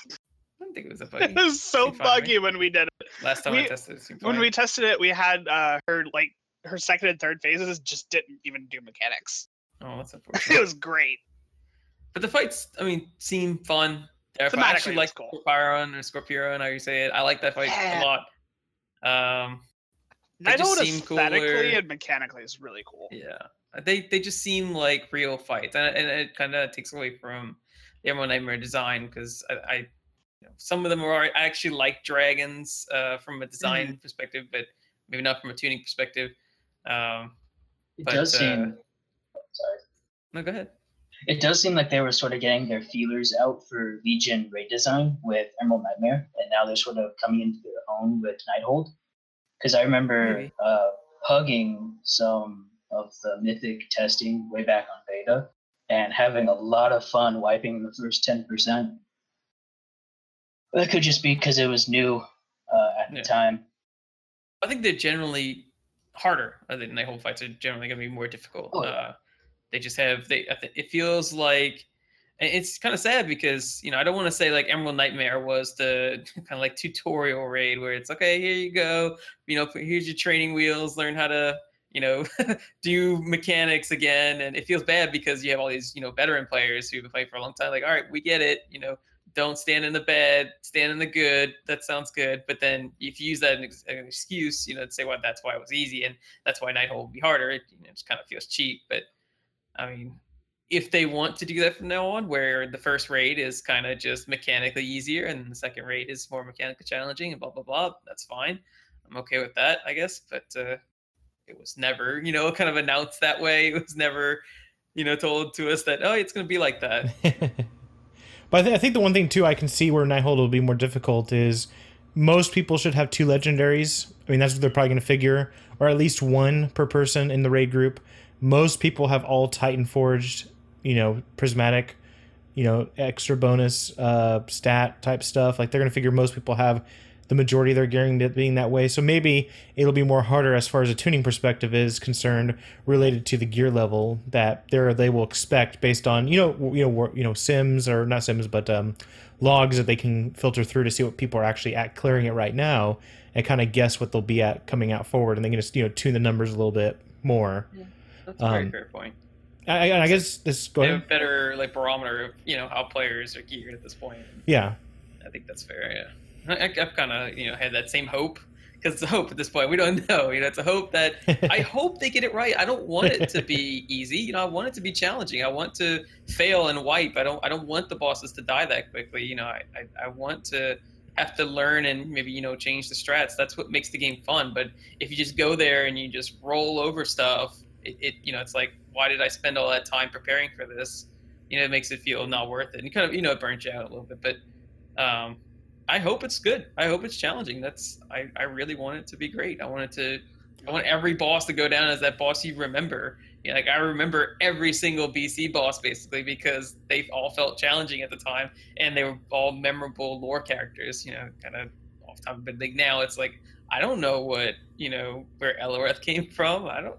don't think it was a fight. it was so Seemed fine to me. buggy when we did it. Last time I tested it, When we tested it, we had uh, her like her second and third phases just didn't even do mechanics. oh, that's unfortunate. it was great. but the fights, I mean, seem fun. They're. I actually like cool. Skorpyron or Scorpion, how you say it. I like that fight Yeah. a lot. Um, Night seem aesthetically cooler. and mechanically is really cool. Yeah, they they just seem like real fights, and, and it kind of takes away from the Emerald Nightmare design because I, I you know, some of them are I actually like dragons uh, from a design Mm-hmm. perspective, but maybe not from a tuning perspective. Um, It But, does uh, seem. Sorry. no, go ahead. It does seem like they were sort of getting their feelers out for Legion raid design with Emerald Nightmare, and now they're sort of coming into their own with Nighthold. Because I remember uh, hugging some of the Mythic testing way back on beta, and having a lot of fun wiping the first ten percent. That could just be because it was new uh, at Yeah. the time. I think they're generally harder. I think Nighthold fights are generally going to be more difficult. Oh, uh, they just have they. It feels like, it's kind of sad because you know I don't want to say like Emerald Nightmare was the kind of like tutorial raid where it's okay here you go you know here's your training wheels learn how to you know do mechanics again and it feels bad because you have all these you know veteran players who've been playing for a long time like all right we get it you know don't stand in the bed, stand in the good. That sounds good. But then if you use that as an excuse, you know, to say, well, that's why it was easy and that's why night Nighthold will be harder, it, you know, it just kind of feels cheap. But I mean, if they want to do that from now on, where the first raid is kind of just mechanically easier and the second raid is more mechanically challenging and blah, blah, blah, that's fine. I'm okay with that, I guess. But uh, it was never, you know, kind of announced that way. It was never, you know, told to us that, oh, it's going to be like that. but I, th- I think the one thing too I can see where Nighthold will be more difficult is most people should have two legendaries. I mean that's what they're probably going to figure, or at least one per person in the raid group. Most people have all Titan forged, you know, prismatic you know, extra bonus uh, stat type stuff. Like they're going to figure most people have the majority of their gearing being that way. So maybe it'll be more harder as far as a tuning perspective is concerned, related to the gear level that they they will expect based on you know you know you know sims or not sims but um, logs that they can filter through to see what people are actually at clearing it right now and kind of guess what they'll be at coming out forward, and they can just you know tune the numbers a little bit more. Yeah, that's a very Um, fair point. I, I guess this go They have a better like barometer of you know how players are geared at this point. Yeah, I think that's fair. Yeah, I, I've kind of you know had that same hope because it's a hope at this point. We don't know. You know, it's a hope that I hope they get it right. I don't want it to be easy. You know, I want it to be challenging. I want to fail and wipe. I don't. I don't want the bosses to die that quickly. You know, I, I, I want to have to learn and maybe you know change the strats. That's what makes the game fun. But if you just go there and you just roll over stuff, it, it you know it's like why did I spend all that time preparing for this? You know, it makes it feel not worth it. And kind of you know it burns you out a little bit. But um, I hope it's good. I hope it's challenging. That's I, I really want it to be great. I want it to I want every boss to go down as that boss you remember. You know, like I remember every single BC boss basically because they all felt challenging at the time and they were all memorable lore characters, you know, kind of off time. But like now it's like I don't know what, you know, where Elerethe came from. I don't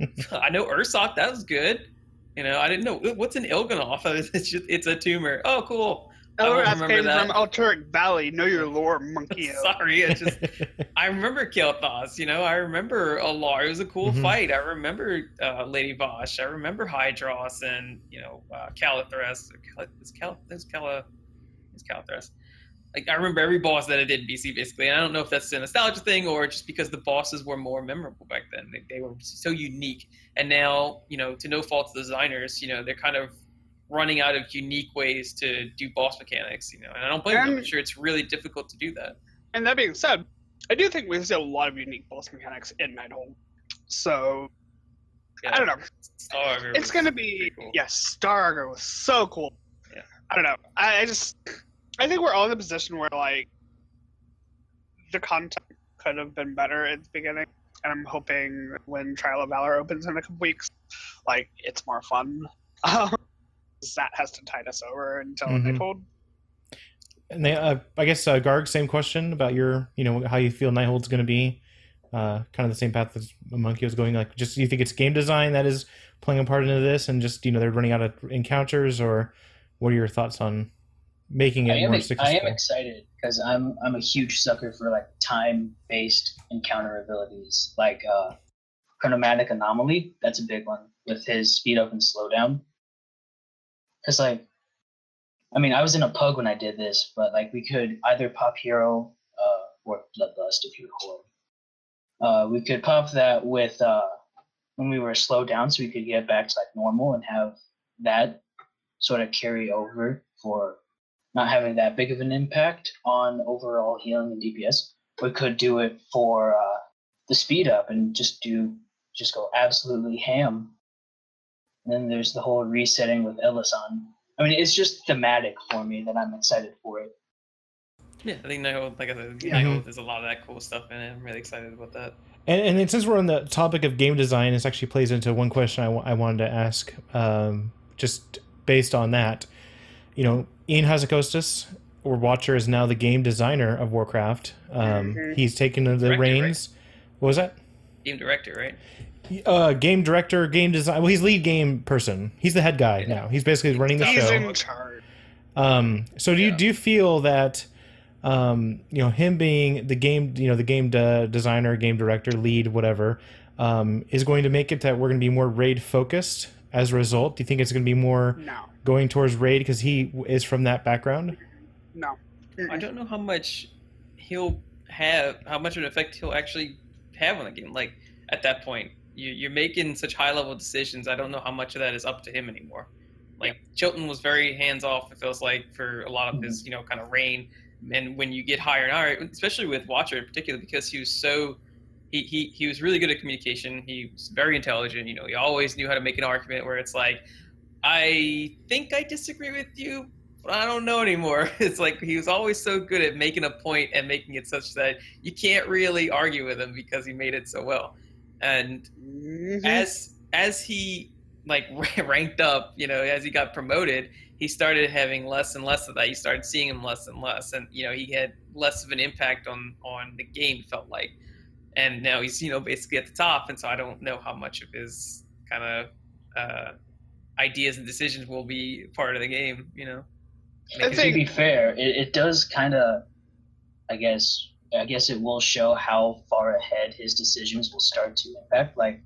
I know Ursoc, that was good. You know, I didn't know what's an Il'gynoth. It's just it's a tumor. Oh cool. I Elrath remember came that. from Alterac Valley. Know your lore, monkey. Sorry, it's just I remember Kael'thas, you know, I remember Al'ar. It was a cool Mhm. fight. I remember uh, Lady Vashj. I remember Hydross and, you know, uh, Calathras. Is Cal, is Cala, is Calathras. Like, I remember every boss that I did in BC, basically. And I don't know if that's a nostalgia thing or just because the bosses were more memorable back then. They, they were so unique. And now, you know, to no fault to the designers, you know, they're kind of running out of unique ways to do boss mechanics, you know. And I don't blame them. I'm sure it's really difficult to do that. And that being said, I do think we see a lot of unique boss mechanics in Nighthold. So I don't know. Star Augur It's gonna be cool. yes, Star Augur was so cool. Yeah. I don't know. I, I just I think we're all in a position where like the content could have been better at the beginning. And I'm hoping when Trial of Valor opens in a couple weeks, like it's more fun. Um, that has to tide us over until Mhm. Nighthold. and they, uh, I guess uh, Garg, same question about your, you know, how you feel Nighthold's going to be. Uh, kind of the same path as Monkey was going. Like, just you think it's game design that is playing a part into this, and just you know they're running out of encounters, or what are your thoughts on making it I am, more successful? I am excited because I'm I'm a huge sucker for like time based encounter abilities like uh, Chronomatic Anomaly. That's a big one with his speed up and slow down. Because like, I mean, I was in a pug when I did this, but like we could either pop hero uh, or bloodlust if you're horde. Uh, we could pop that with uh, when we were slowed down, so we could get back to like normal and have that sort of carry over for not having that big of an impact on overall healing and DPS. We could do it for uh, the speed up and just do just go absolutely ham. And then there's the whole resetting with Elisande. I mean, it's just thematic for me that I'm excited for it. Yeah, I think Nighthold, like I said, Yeah. Nighthold, there's a lot of that cool stuff in it. I'm really excited about that. And, and then since we're on the topic of game design, this actually plays into one question I wanted to ask, um, just based on that. You know, Ion Hazzikostas, or Watcher, is now the game designer of Warcraft. Um, Mhm. He's taken the Director, right? reins. What was that? Game director, right? Uh, game director, game design. Well, he's lead game person. He's the head guy now. He's basically running the He's show. in charge. Um, so do you do you feel that um, you know him being the game you know the game de- designer, game director, lead, whatever, um, is going to make it that we're going to be more raid focused as a result? Do you think it's going to be more No, going towards raid because he is from that background? no. I don't know how much he'll have, how much of an effect he'll actually have on the game. Like at that point, you, you're making such high level decisions. I don't know how much of that is up to him anymore. Like Chilton was very hands off. It feels like for a lot of his, mm-hmm. you know, kind of reign. And when you get higher and higher, especially with Watcher in particular, because he was so. He, he, he was really good at communication. He was very intelligent. You know, he always knew how to make an argument where it's like, I think I disagree with you, but I don't know anymore. It's like he was always so good at making a point and making it such that you can't really argue with him because he made it so well. And Mhm. as as he like ranked up, you know, as he got promoted, he started having less and less of that. You started seeing him less and less, and you know, he had less of an impact on on the game. Felt like, and now he's you know basically at the top, and so I don't know how much of his kind of uh, ideas and decisions will be part of the game. You know, I to think- be fair, it, it does kind of, I guess, I guess it will show how far ahead his decisions will start to impact. Like,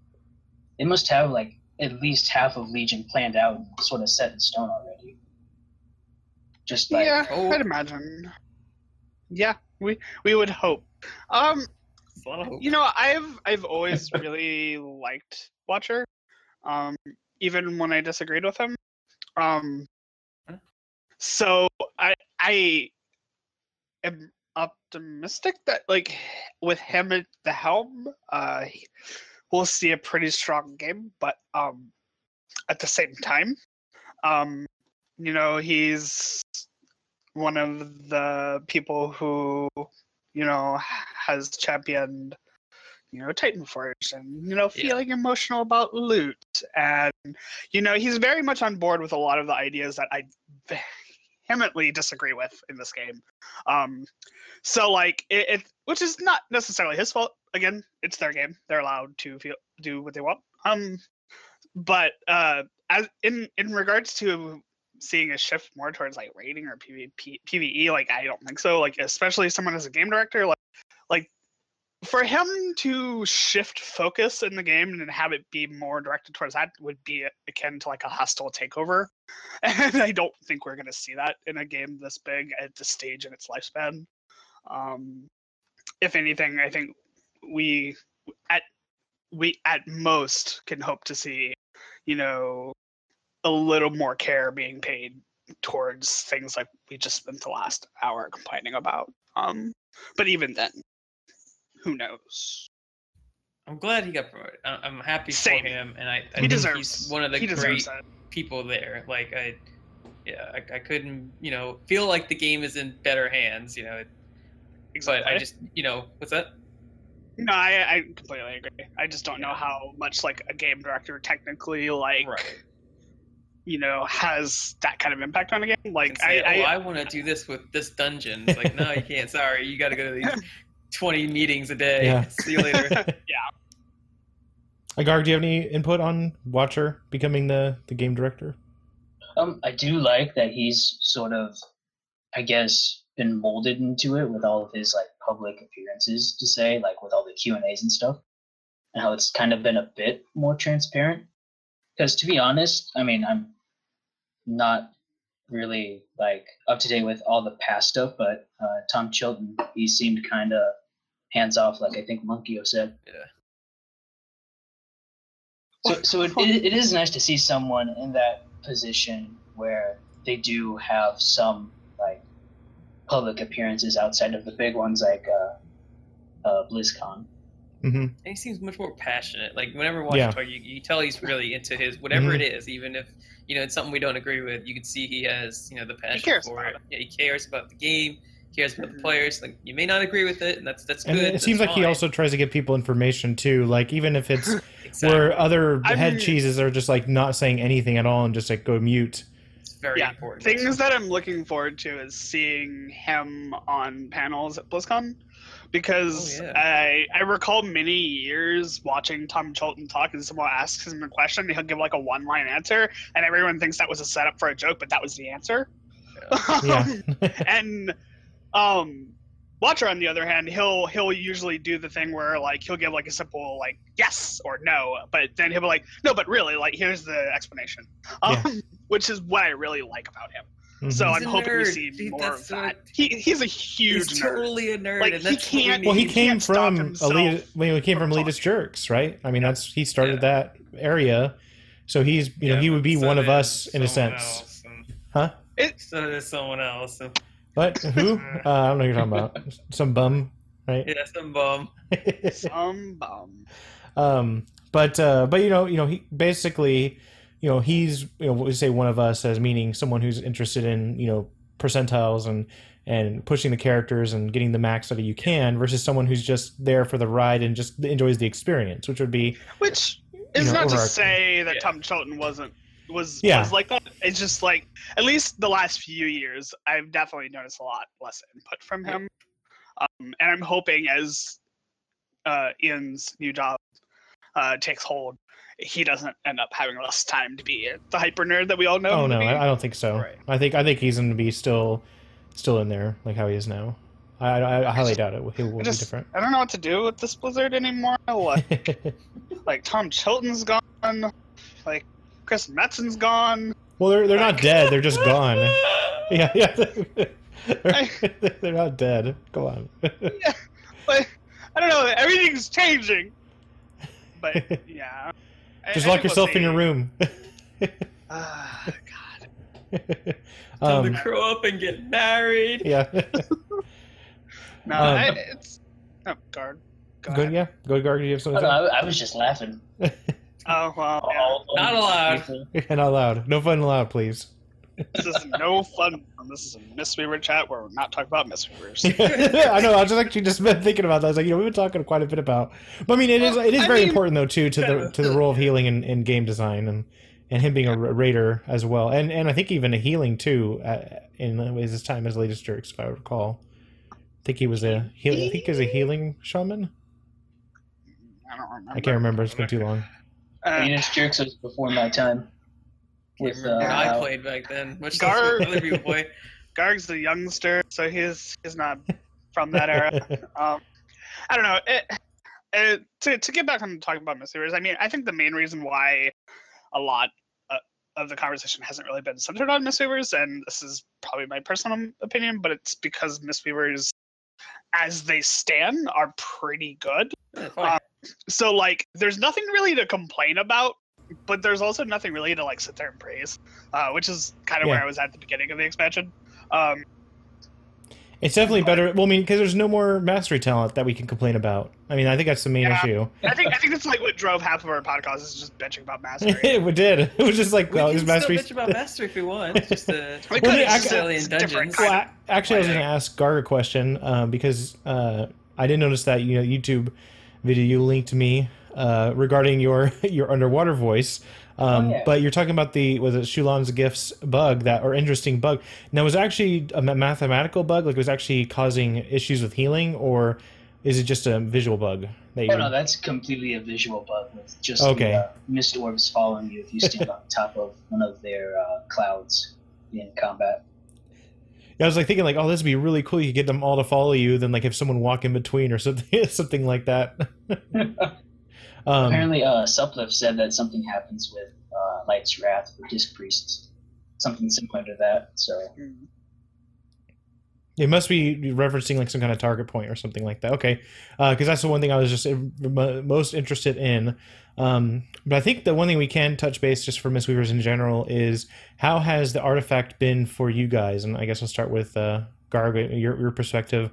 they must have like at least half of Legion planned out, and sort of set in stone already. Just like, yeah, oh. I'd imagine. Yeah, we we would hope. Um, it's a lot of hope. you know, I've I've always really liked Watcher, um, even when I disagreed with him. Um, Huh? So I I am optimistic that like with him at the helm, uh, we'll see a pretty strong game. But um, at the same time, um, you know, he's one of the people who you know has championed you know titan forge and you know Yeah. feeling emotional about loot and you know he's very much on board with a lot of the ideas that i vehemently disagree with in this game um so like it, it which is not necessarily his fault again it's their game they're allowed to feel do what they want um but uh as in in regards to seeing a shift more towards like raiding or PvP, PVE. Like I don't think so. Like especially someone as a game director, like like for him to shift focus in the game and have it be more directed towards that would be akin to like a hostile takeover. And I don't think we're gonna see that in a game this big at this stage in its lifespan. Um, if anything, I think we at we at most can hope to see, you know, a little more care being paid towards things like we just spent the last hour complaining about. Um, but even then, who knows? I'm glad he got promoted. I'm happy Same. for him, and I, I He think deserves. he's one of the he great people there. Like I, yeah, I, I couldn't, you know, feel like the game is in better hands. You know, it- Exactly. but I just, you know, what's that? no, I, I completely agree. I just don't know how much like a game director technically like Right. you know has that kind of impact on a game. Like say, I, oh, I, I want to do this with this dungeon. It's like, no, you can't. Sorry, you got to go to these 20 meetings a day. Yeah. See you later. Yeah. Agar, do you have any input on Watcher becoming the, the game director? Um, I do like that he's sort of, I guess, been molded into it with all of his like public appearances to say, like with all the Q and A's and stuff, and how it's kind of been a bit more transparent. Because to be honest, I mean, I'm not really like up to date with all the past stuff, but uh, Tom Chilton, he seemed kind of hands off, like I think Monkio said. Yeah. So, so it, it, it is nice to see someone in that position where they do have some like public appearances outside of the big ones like uh, uh, BlizzCon. hmm And he seems much more passionate. Like whenever watching Yeah. talk, you, you tell he's really into his whatever Mhm. it is, even if you know it's something we don't agree with. You can see he has you know the passion cares for about it. it. Yeah, he cares about the game. Cares about the players. Like you may not agree with it, and that's that's And good. it seems that's like he also tries to give people information too. Like even if it's exactly. where other I'm- head cheeses are just like not saying anything at all and just like go mute. It's very Yeah, important. things that I'm looking forward to is seeing him on panels at BlizzCon. Because Oh, yeah. I I recall many years watching Tom Chilton talk, and someone asks him a question, and he'll give like a one line answer, and everyone thinks that was a setup for a joke, but that was the answer. Yeah. Um, and um Watcher on the other hand, he'll he'll usually do the thing where like he'll give like a simple like yes or no, but then he'll be like no, but really like here's the explanation, um, Yeah. which is what I really like about him. Mhm. So He's I'm a hoping we see He- more that's of that. He he's a huge he's nerd. totally a nerd, Like, and he that's what can't- well, he he came can't from elite. Well, he came from from elitist jerks, right? I mean, that's he started Yeah. that area, so he's you know he would be one of us in a sense, else, and huh? So did someone else. and- What? Who? Uh, I don't know who you're talking about. Some bum, right? Yeah, some bum. Some bum. um, but uh, but you know you know he basically you know he's you know what we say one of us as meaning someone who's interested in you know percentiles and and pushing the characters and getting the max out of you can versus someone who's just there for the ride and just enjoys the experience, which would be Which It's know, not to say that Yeah. Tom Chilton wasn't was Yeah. was like that. It's just like at least the last few years, I've definitely noticed a lot less input from him. Um, and I'm hoping as uh, Ion's new job uh, takes hold, he doesn't end up having less time to be the hyper nerd that we all know. Oh no. I, I don't think so. Right. I think I think he's going to be still still in there like how he is now. I, I, I highly doubt it. He will I be different. I don't know what to do with this Blizzard anymore. Like, like Tom Chilton's gone. Like Chris Metzen's gone. well, they're they're not dead. They're just gone. Yeah, yeah. they're, they're not dead. Go on. But I don't know. Everything's changing. But yeah. Just I lock think we'll yourself in your room. Ah, God. Time um, to grow up and get married. yeah. No, Um, I, it's oh, Garg. Go Good. ahead. Yeah. Go, Garg. Do you have something? no, to I, I was just laughing. Oh well. yeah. All- all Not allowed. people. say? not allowed. No fun allowed, please. This is no fun. This is a Mistweaver chat where we're not talking about Mistweavers. I know. I was just actually just been thinking about that. I was like, you know, we've been talking quite a bit about. But I mean, it is Well, it is I very mean- important though too to the to the role of healing in, in game design and and him being a raider as well, and and I think even a healing too uh, in his time as Elitist Jerks, if I recall. I think he was a heal. I think he was a healing shaman. I don't remember. I can't remember. It's been too long. Uh, Venus Jerks was before my time. With, uh, I played back then. Much Gar- other people play. Garg's a youngster, so he's he's not from that era. um, I don't know. It, it, to to get back on talking about Mistweavers, I mean, I think the main reason why a lot uh, of the conversation hasn't really been centered on Mistweavers, and this is probably my personal opinion, but it's because Mistweavers, as they stand, are pretty good. Yeah, fine. So like, there's nothing really to complain about, but there's also nothing really to like sit there and praise, uh, which is kind of Yeah. where I was at the beginning of the expansion. Um, It's definitely better. Well, I mean, because there's no more mastery talent that we can complain about. I mean, I think that's the main Yeah. issue. I think I think that's like what drove half of our podcast is just bitching about mastery. it did. It was just like, we well, can this still mastery. bitch about mastery if we want. It's just uh, We Well, could, yeah, it's I- just- Silly it's dungeons. Well, I- actually, I was going to ask Garg a question um, because uh, I didn't notice that you know YouTube video you linked me uh, regarding your your underwater voice. Um, Oh, yeah. But you're talking about the was it Sheilun's gifts bug that or interesting bug. Now was actually a mathematical bug? Like it was actually causing issues with healing, or is it just a visual bug? That you, Oh no, that's completely a visual bug with just Okay. the uh, mist orbs following you if you stand on top of one of their uh, clouds in combat. I was like thinking like, oh, this would be really cool. You could get them all to follow you, then like have someone walk in between or something, something like that. um, Apparently, uh, Suplift said that something happens with uh, Light's Wrath or Disc Priests, something similar to that. So Mm. It must be referencing like some kind of target point or something like that. Okay, because that's the one thing I was just uh, most interested in. Um, but I think the one thing we can touch base just for Mistweavers in general is how has the artifact been for you guys? And I guess I'll start with uh, Garg, your your perspective.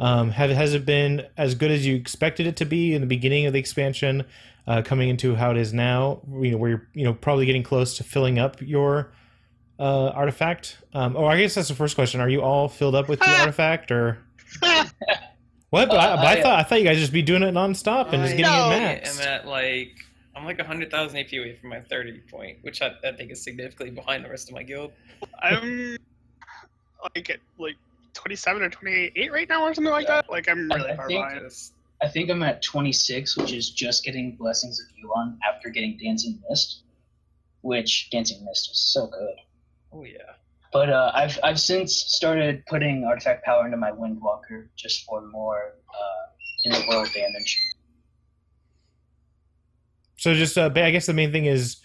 Um, have, has it been as good as you expected it to be in the beginning of the expansion, uh, coming into how it is now? You know, where you're you know probably getting close to filling up your uh, artifact? Um, or I guess that's the first question. Are you all filled up with the artifact, or what? But, I, but I Uh, thought I thought you guys just be doing it nonstop and just I getting No. it am maxed. at like I'm like 100,000 AP away from my 30 point, which I, I think is significantly behind the rest of my guild. I'm like at like 27 or 28 right now or something like that. Like I'm really I far think- behind. I think I'm at 26, which is just getting Blessings of Yu'lon after getting Dancing Mist, which Dancing Mist is so good. oh yeah. But uh, I've I've since started putting artifact power into my Windwalker just for more uh, in the world damage. So just uh, I guess the main thing is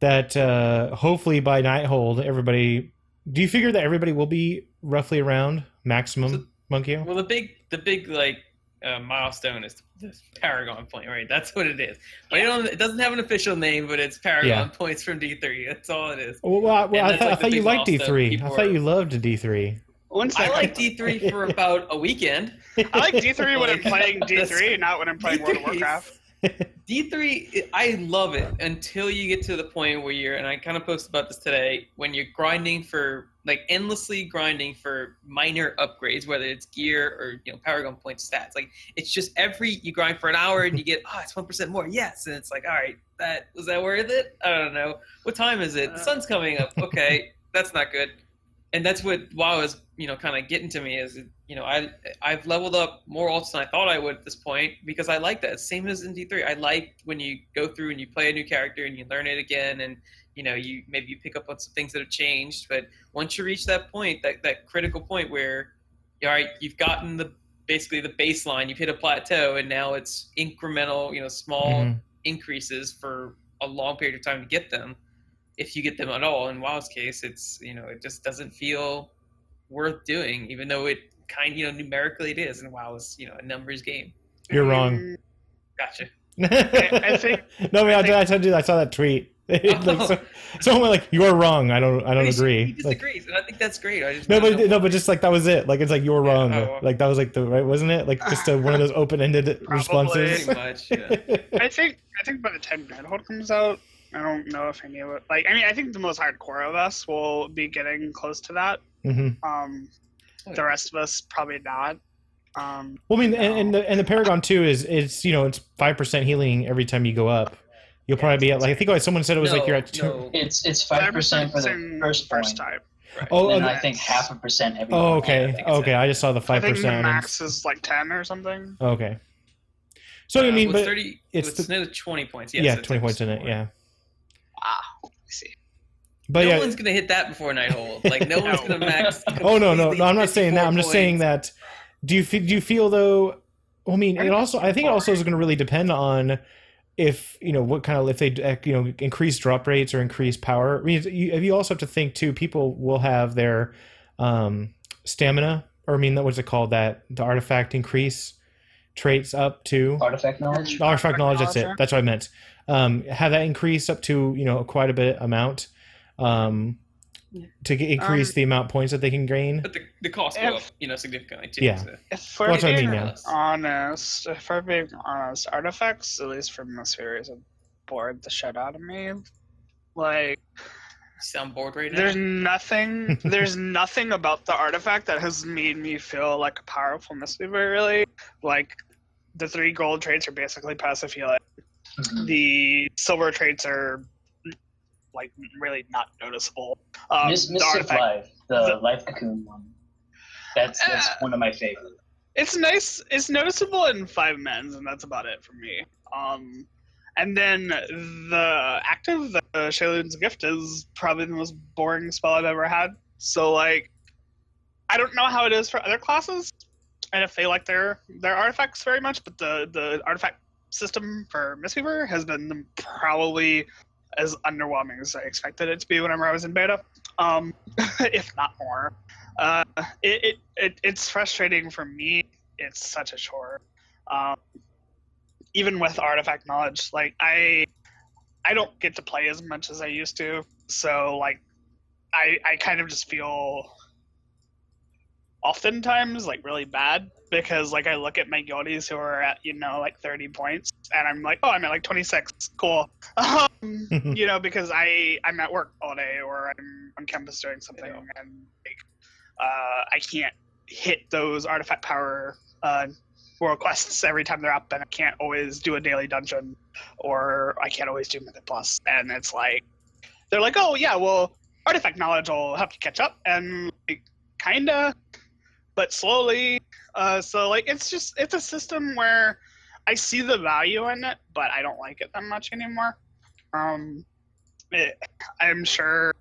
that uh, hopefully by Nighthold, everybody. Do you figure that everybody will be roughly around maximum So- Monkey? Well, the big the big like uh, milestone is this Paragon point, right? That's what it is. But it, don't, it doesn't have an official name, but it's Paragon Yeah. points from D3. That's all it is. Well, well, I, well, I that's thought, like I thought you liked D three. I thought are- you loved D three. I like D3 for about a weekend. I like D3 when I'm playing D3, not when I'm playing World of Warcraft. D3, I love it until you get to the point where you're, and I kind of posted about this today, when you're grinding for, like, endlessly grinding for minor upgrades, whether it's gear or, you know, Paragon point stats. Like, it's just every, you grind for an hour and you get, oh, it's 1% more. Yes. And it's like, all right, that, was that worth it? I don't know. What time is it? The uh. sun's coming up. Okay. that's not good. And that's what WoW is, you know, kind of getting to me is, you know, I I've leveled up more alts than I thought I would at this point because I like that. Same as in D3. I like when you go through and you play a new character and you learn it again and you know, you maybe you pick up on some things that have changed, but once you reach that point, that that critical point where all right, you've gotten the basically the baseline, you've hit a plateau and now it's incremental, you know, small Mhm. increases for a long period of time to get them if you get them at all. In WoW's case, it's you know it just doesn't feel worth doing, even though it kind of, you know numerically it is, and WoW is you know a numbers game. You're wrong. Mm, Gotcha. I think- no, man, I, I think- I told you I saw that tweet. like, so, someone like you're wrong. I don't. I don't He- agree. He Like, disagrees, and I think that's great. I just no, but know no, but just like that was it. Like it's like you're Yeah, wrong. oh. Like that was like the right, wasn't it? Like just a, one of those open-ended responses. much. Yeah. I think I think by the time Dreadhold comes out, I don't know if any of it. Like, I mean, I think the most hardcore of us will be getting close to that. hmm Um, Oh, the rest of us probably not. Um, Well, I mean, and, and the and the Paragon too is it's you know it's five percent healing every time you go up. You'll probably be at like I think like someone said it was like you're at two. no. It's it's five percent for the first first point, time. Right. Oh, and then oh, I think half a percent every. Oh, point. Yeah, I okay, think okay. I just saw the I five think the percent. max is like ten or something. Okay. So I Uh, mean, but 30, it's it's the- another twenty points. Yes, yeah, twenty points in it. Yeah, Ah, I see. but no yeah. one's gonna hit that before night Nighthold. Like no one's gonna max. Oh no, no, no! I'm not saying that. 54 I'm just saying that. Do you feel? Do you feel though? I mean, it also. I think it also is going to really depend on if you know what kind of if they uh, you know increase drop rates or increase power. I mean, you, you also have to think too. People will have their um, stamina, or I mean, that what's it called? That the artifact increase traits up to Artifact knowledge. artifact knowledge. That's it. That's what I meant. Um, have that increase up to you know quite a bit amount. Um, to g- increase Um, the amount of points that they can gain. But the, the costs go up, you know, significantly too. Yeah. so- If we're That's what I mean, yeah. honest, if we're being honest, artifacts, at least from the series, have bored the shit out of me. Like, Sound bored right now? there's nothing, there's nothing about the artifact that has made me feel like a powerful Mistweaver. Really, like the three gold traits are basically passive healing. Mhm. The silver traits are like really not noticeable. Um, Miss artifact Life, the, the- Life Cocoon one. That's that's Uh, one of my favorites. it's nice it's noticeable in five men's and that's about it for me um and then the active the Sheilun's gift is probably the most boring spell i've ever had so like i don't know how it is for other classes and if they like their their artifacts very much but the the artifact system for mistweaver has been probably as underwhelming as i expected it to be whenever i was in beta um if not more uh, it, it, it it's frustrating for me. It's such a chore. Um, even with artifact knowledge, like I, I don't get to play as much as I used to. So like, I I kind of just feel oftentimes like really bad because like I look at my guildies who are at you know like 30 points and I'm like oh I'm at like 26 cool. Um, you know because I I'm at work all day or I'm on campus doing something Yeah. and like uh, I can't hit those artifact power uh, world quests every time they're up and I can't always do a daily dungeon or I can't always do Mythic Plus. And it's like they're like oh yeah well artifact knowledge will help you catch up. And like, kinda but slowly uh, so like it's just it's a system where I see the value in it but I don't like it that much anymore um it, I'm sure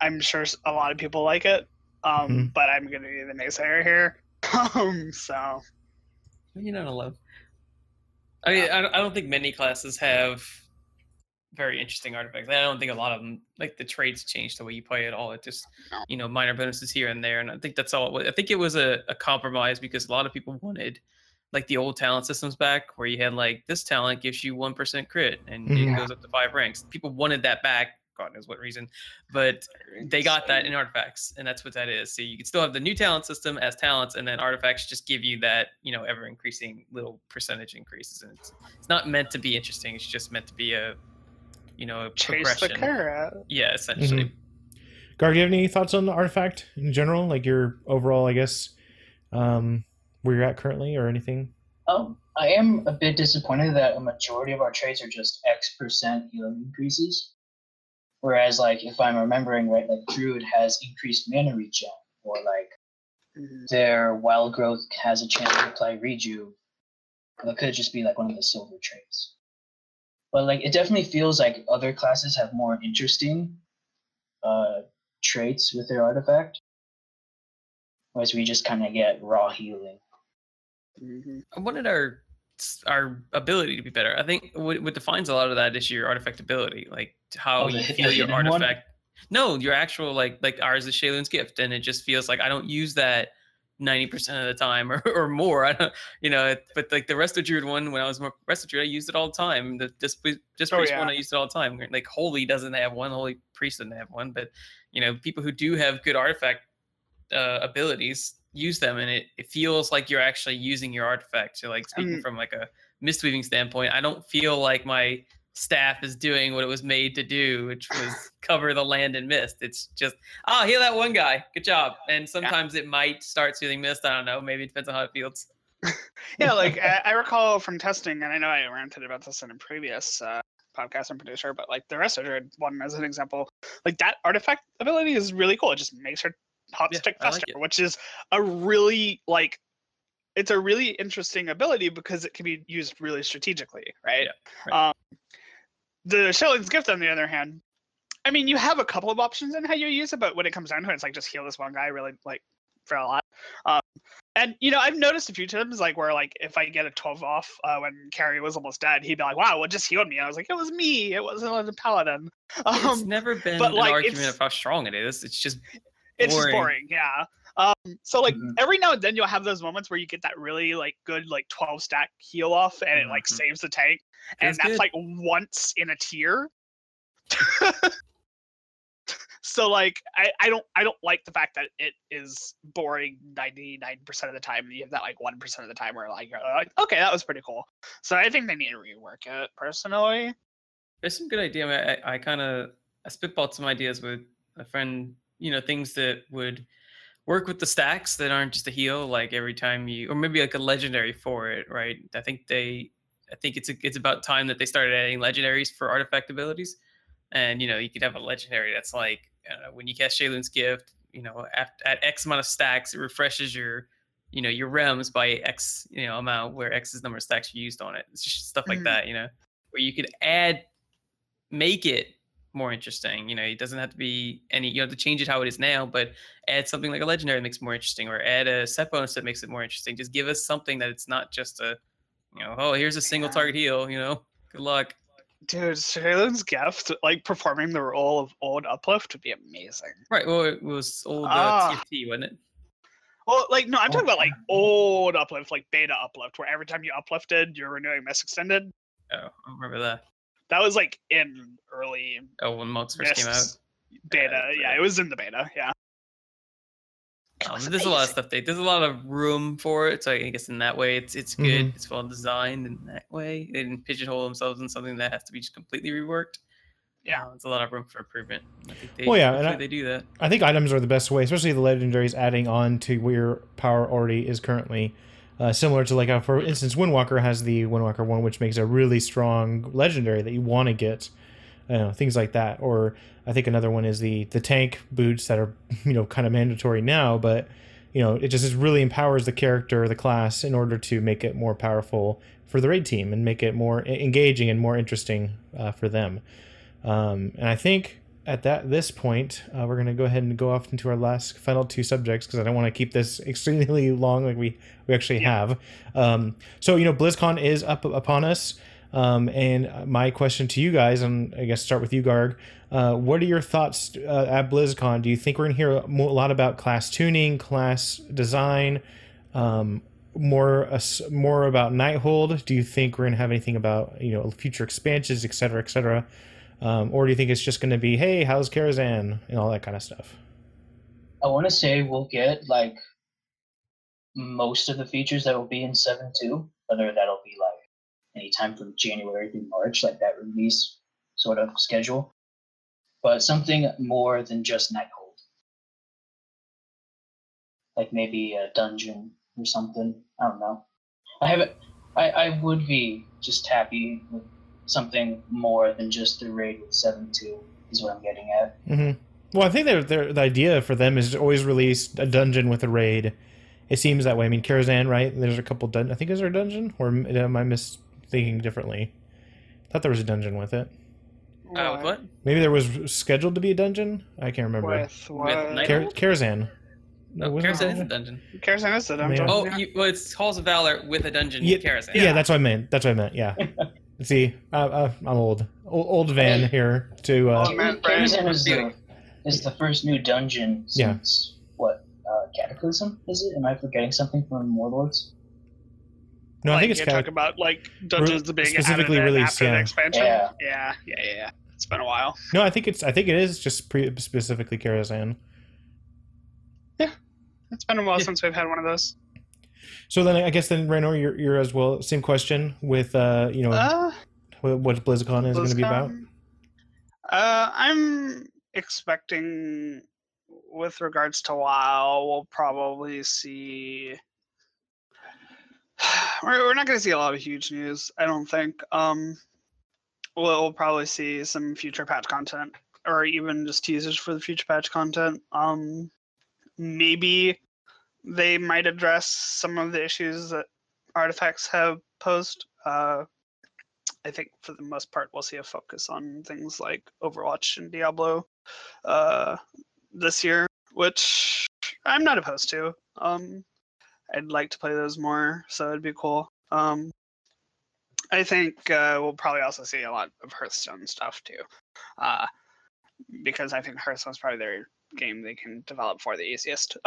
I'm sure a lot of people like it um Mhm. but I'm gonna be the naysayer here um so You're not alone. I mean, I I don't think many classes have very interesting artifacts. I don't think a lot of them, like the trades, change the way you play at all. It just, you know, minor bonuses here and there. And I think that's all. it was. I think it was a, a compromise because a lot of people wanted like the old talent systems back where you had like this talent gives you 1% crit and Mhm. it goes up to five ranks. People wanted that back God knows what reason. But they got that in artifacts, and that's what that is. So you can still have the new talent system as talents, and then artifacts just give you that you know ever increasing little percentage increases, and it's it's not meant to be interesting. It's just meant to be a you know a Chase the progression. carrot. Yeah, essentially. Mhm. Gar, do you have any thoughts on the artifact in general? Like your overall, I guess, um, where you're at currently, or anything? Um, I am a bit disappointed that a majority of our trades are just X percent healing increases. Whereas, like, if I'm remembering right, like Druid has increased mana regen, or like Mhm. their wild growth has a chance to apply reju. That could just be like one of the silver traits. But like, it definitely feels like other classes have more interesting uh, traits with their artifact. Whereas we just kind of get raw healing. Mhm. I wanted our our ability to be better. I think what, what defines a lot of that is your artifact ability, like how Oh, you hit- feel the your hidden one? artifact. No, your actual like like ours is Sheilun's gift, and it just feels like I don't use that ninety percent of the time or, or more. I don't, you know. But like the Resto Druid one, when I was more Druid, I used it all the time. The just just Oh, priest yeah. one, I used it all the time. Like Holy doesn't have one, Holy Priest doesn't have one, but you know, people who do have good artifact uh, abilities use them, and it, it feels like you're actually using your artifact. So like speaking Um, from like a mistweaving standpoint, I don't feel like my staff is doing what it was made to do, which was cover the land in mist. It's just, oh, heal that one guy. Good job. And sometimes it might start soothing mist. I don't know. Maybe it depends on how it feels. Yeah, like I, I recall from testing, and I know I ranted about this in a previous uh, podcast and producer, but like the rest of it one as an example, like that artifact ability is really cool. It just makes her Yeah, stick like faster, it. which is a really like it's a really interesting ability because it can be used really strategically, right? right. Um, the Sheilun's gift, on the other hand, I mean, you have a couple of options in how you use it, but when it comes down to it, it's like just heal this one guy really like for a lot. Um, and you know, I've noticed a few times like where like if I get a 12 off uh, when Carrie was almost dead, he'd be like, "Wow, what just healed me?" I was like, "It was me. It wasn't a paladin." it's Um, never been but, an like, argument of how strong it is. It's just boring. it's just boring, yeah. Um, so like Mhm. every now and then you'll have those moments where you get that really like good like 12 stack heal off and it like Mhm. saves the tank, and that's like once in a tier. so like I, I don't I don't like the fact that it is boring 99% of the time and you have that like 1% of the time where like you're like okay that was pretty cool. So I think they need to rework it personally. There's some good idea. I, I, I kind of I spitballed some ideas with a friend. You know, things that would work with the stacks that aren't just a heal. Like every time you, or maybe like a legendary for it, right? I think they, I think it's a, it's about time that they started adding legendaries for artifact abilities. And you know, you could have a legendary that's like uh, when you cast Sheilun's gift. You know, at, at X amount of stacks, it refreshes your you know your rems by x you know amount where x is the number of stacks you used on it it's just stuff like Mhm. that you know where you could add make it more interesting you know it doesn't have to be any you have to change it how it is now but add something like a legendary that makes it more interesting or add a set bonus that makes it more interesting just give us something that it's not just a you know oh here's a single Yeah. target heal you know good luck Dude, Sheilun's gift, like performing the role of old uplift would be amazing. right well it was old uh, Ah. tft wasn't it Well, like no, I'm talking about like old uplift, like beta uplift, where every time you uplifted, you're renewing Mist Extended. oh i remember that That was like in early oh when mods first came out Mists beta. that's Yeah, it was in the beta. Yeah. Um, was there's a lot of stuff. They, there's a lot of room for it. So I guess in that way, it's it's good. It's well designed in that way. They didn't pigeonhole themselves in something that has to be just completely reworked. Yeah. Uh, there's a lot of room for improvement. I think they, Well, yeah, and I- they do that. I think items are the best way, especially the legendaries adding on to where your power already is currently. Uh, similar to like, uh, for instance, Windwalker has the Windwalker one, which makes a really strong legendary that you want to get. You know, things like that. Or I think another one is the the tank boots that are you know kind of mandatory now, but you know it just really empowers the character, the class, in order to make it more powerful for the raid team and make it more engaging and more interesting uh, for them. Um, and I think at that this point, uh, we're gonna go ahead and go off into our last final two subjects because I don't want to keep this extremely long like we we actually have. Um, so you know, BlizzCon is up upon us, um, and my question to you guys, and I guess start with you, Garg. Uh, what are your thoughts uh, at BlizzCon? Do you think we're gonna hear mo- a lot about class tuning, class design? Um, more uh, more about Nighthold? Do you think we're gonna have anything about you know future expansions, et cetera, et cetera? Um, or do you think it's just going to be, hey, how's Karazhan and all that kind of stuff? I want to say we'll get like most of the features that will be in 7.2, whether that'll be like anytime from January through March, like that release sort of schedule, but something more than just Nighthold. Like maybe a dungeon or something. I don't know. I haven't. I, I would be just happy with something more than just the raid with seven two is what I'm getting at. hmm Well, I think they're, they're, the idea for them is to always release a dungeon with a raid. It seems that way. I mean, Karazhan, right? There's a couple. Dun- I think is there a dungeon, or am I misthinking differently? I thought there was a dungeon with it. Uh, what? Maybe there was scheduled to be a dungeon. I can't remember. With what? Night- Kar- Karazhan. No, wasn't Karazhan it? is a dungeon. Karazhan is the dungeon. Oh, yeah. you, well, it's Halls of Valor with a dungeon. Yeah, Karazhan. Yeah, that's what I meant. That's what I meant. Yeah. See, I, I, I'm old, old, old Van here to. Uh, Oh, man, Brian, Karazhan is the, is the first new dungeon Yeah. since what? Uh, Cataclysm? Is it? Am I forgetting something from Warlords? no, I think it's you kind talk about like dungeons Re- being specifically added in released, after yeah. the expansion. Yeah. yeah, yeah, yeah, yeah. It's been a while. no. I think it's. I think it is just pre- specifically Karazhan. Yeah, it's been a while Yeah. since we've had one of those. So then I guess then Raynor, you're, you're as well. Same question with uh, you know Uh, what, what BlizzCon is going to be about. Uh, I'm expecting, with regards to WoW, we'll probably see. We're, we're not going to see a lot of huge news, I don't think. Um, we'll, we'll probably see some future patch content, or even just teasers for the future patch content. Um, maybe they might address some of the issues that artifacts have posed. Uh, I think for the most part, we'll see a focus on things like Overwatch and Diablo uh, this year, which I'm not opposed to. Um, I'd like to play those more, so it'd be cool. Um, I think uh, we'll probably also see a lot of Hearthstone stuff too, uh, because I think Hearthstone's probably their game they can develop for the easiest.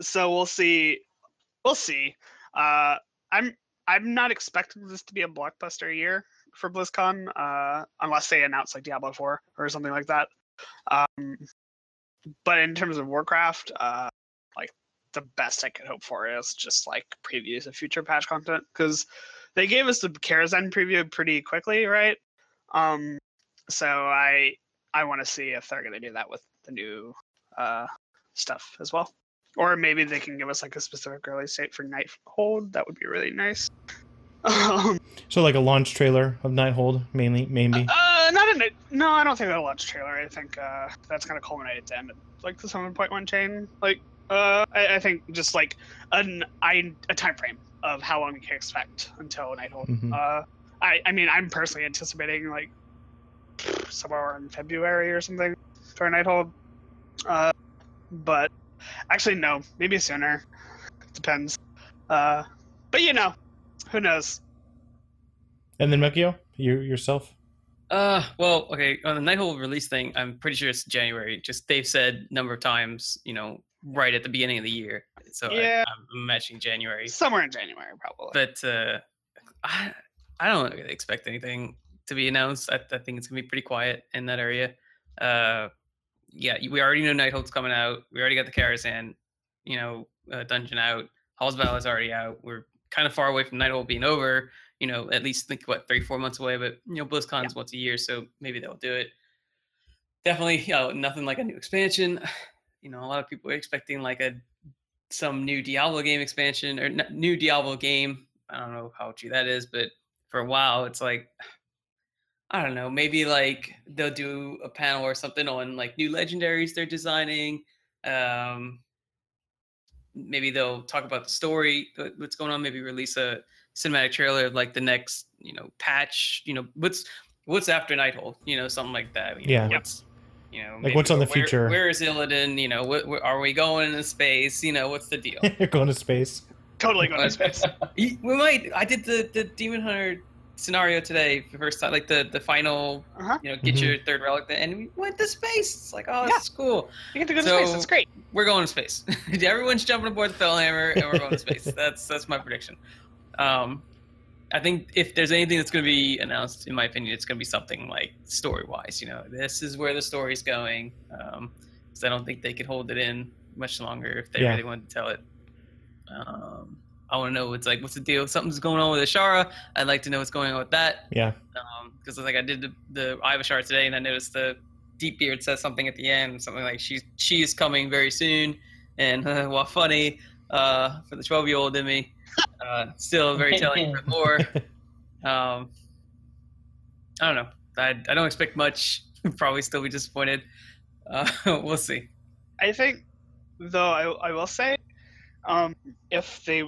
so we'll see. We'll see. Uh, I'm I'm not expecting this to be a blockbuster year for BlizzCon, uh, unless they announce like Diablo 4 or something like that. Um, but in terms of Warcraft, uh, like the best I could hope for is just like previews of future patch content because they gave us the Karazhan preview pretty quickly, right? Um, so I I want to see if they're gonna do that with the new uh, stuff as well. Or maybe they can give us like a specific release date for Nighthold. That would be really nice. Um, So like a launch trailer of Nighthold, mainly, maybe. uh, not a no. I don't think a launch trailer. I think uh, that's gonna culminate at the end of like the seven point one chain. Like, uh, I, I think just like an I a time frame of how long we can expect until Nighthold. Mhm. Uh, I I mean I'm personally anticipating like somewhere in February or something for Nighthold. Uh, but actually no, maybe sooner. Depends. Uh, but you know, who knows? And then Monkio, you yourself. Uh, well, okay. On the Nighthold release thing, I'm pretty sure it's January. Just they've said number of times, you know, right at the beginning of the year. So Yeah. I, I'm imagining January. Somewhere in January, probably. But uh, I I don't really expect anything to be announced. I, I think it's gonna be pretty quiet in that area. Uh, yeah, we already know Nighthold's coming out. We already got the Karazhan, you know, uh, dungeon out. Hall's Battle is already out. We're kind of far away from Nighthold being over. You know, at least think what three, four months away. But you know, BlizzCon's once a year, so maybe they'll do it. Definitely, you know, nothing like a new expansion. You know, a lot of people are expecting like a some new Diablo game expansion or n- new Diablo game. I don't know how true that is, but for a while, it's like I don't know. Maybe like they'll do a panel or something on like new legendaries they're designing. Um, maybe they'll talk about the story, what's going on. Maybe release a cinematic trailer of like the next, you know, patch. You know, what's what's after Nighthold. You know, something like that. You know, Yeah. What's you know, Like, what's on the where- future? Where is Illidan? You know, what, where, are we going into space? You know, what's the deal? You're going to space. totally going to space. We might. I did the the Demon Hunter scenario today for the first time, like the the final. Uh-huh. You know, get Mhm. your third relic, and we went to space. It's like, oh, Yeah. that's cool. You get to go to space. That's great. We're going to space. Everyone's jumping aboard the Fel Hammer, and we're going to space. That's that's my prediction. Um, I think if there's anything that's going to be announced, in my opinion, it's going to be something like story wise. You know, this is where the story's going. Um, because I don't think they could hold it in much longer if they Yeah. really wanted to tell it. Um, I want to know what's like, what's the deal? Something's going on with Azshara. I'd like to know what's going on with that. Yeah. Because like I did the, the Eye of Azshara today, and I noticed the Deep Beard says something at the end, something like she's she is coming very soon, and while funny uh, for the twelve year old in me, uh, still very telling for more. Um, I don't know. I, I don't expect much. Probably still be disappointed. Uh, we'll see. I think, though, I, I will say, um, if they,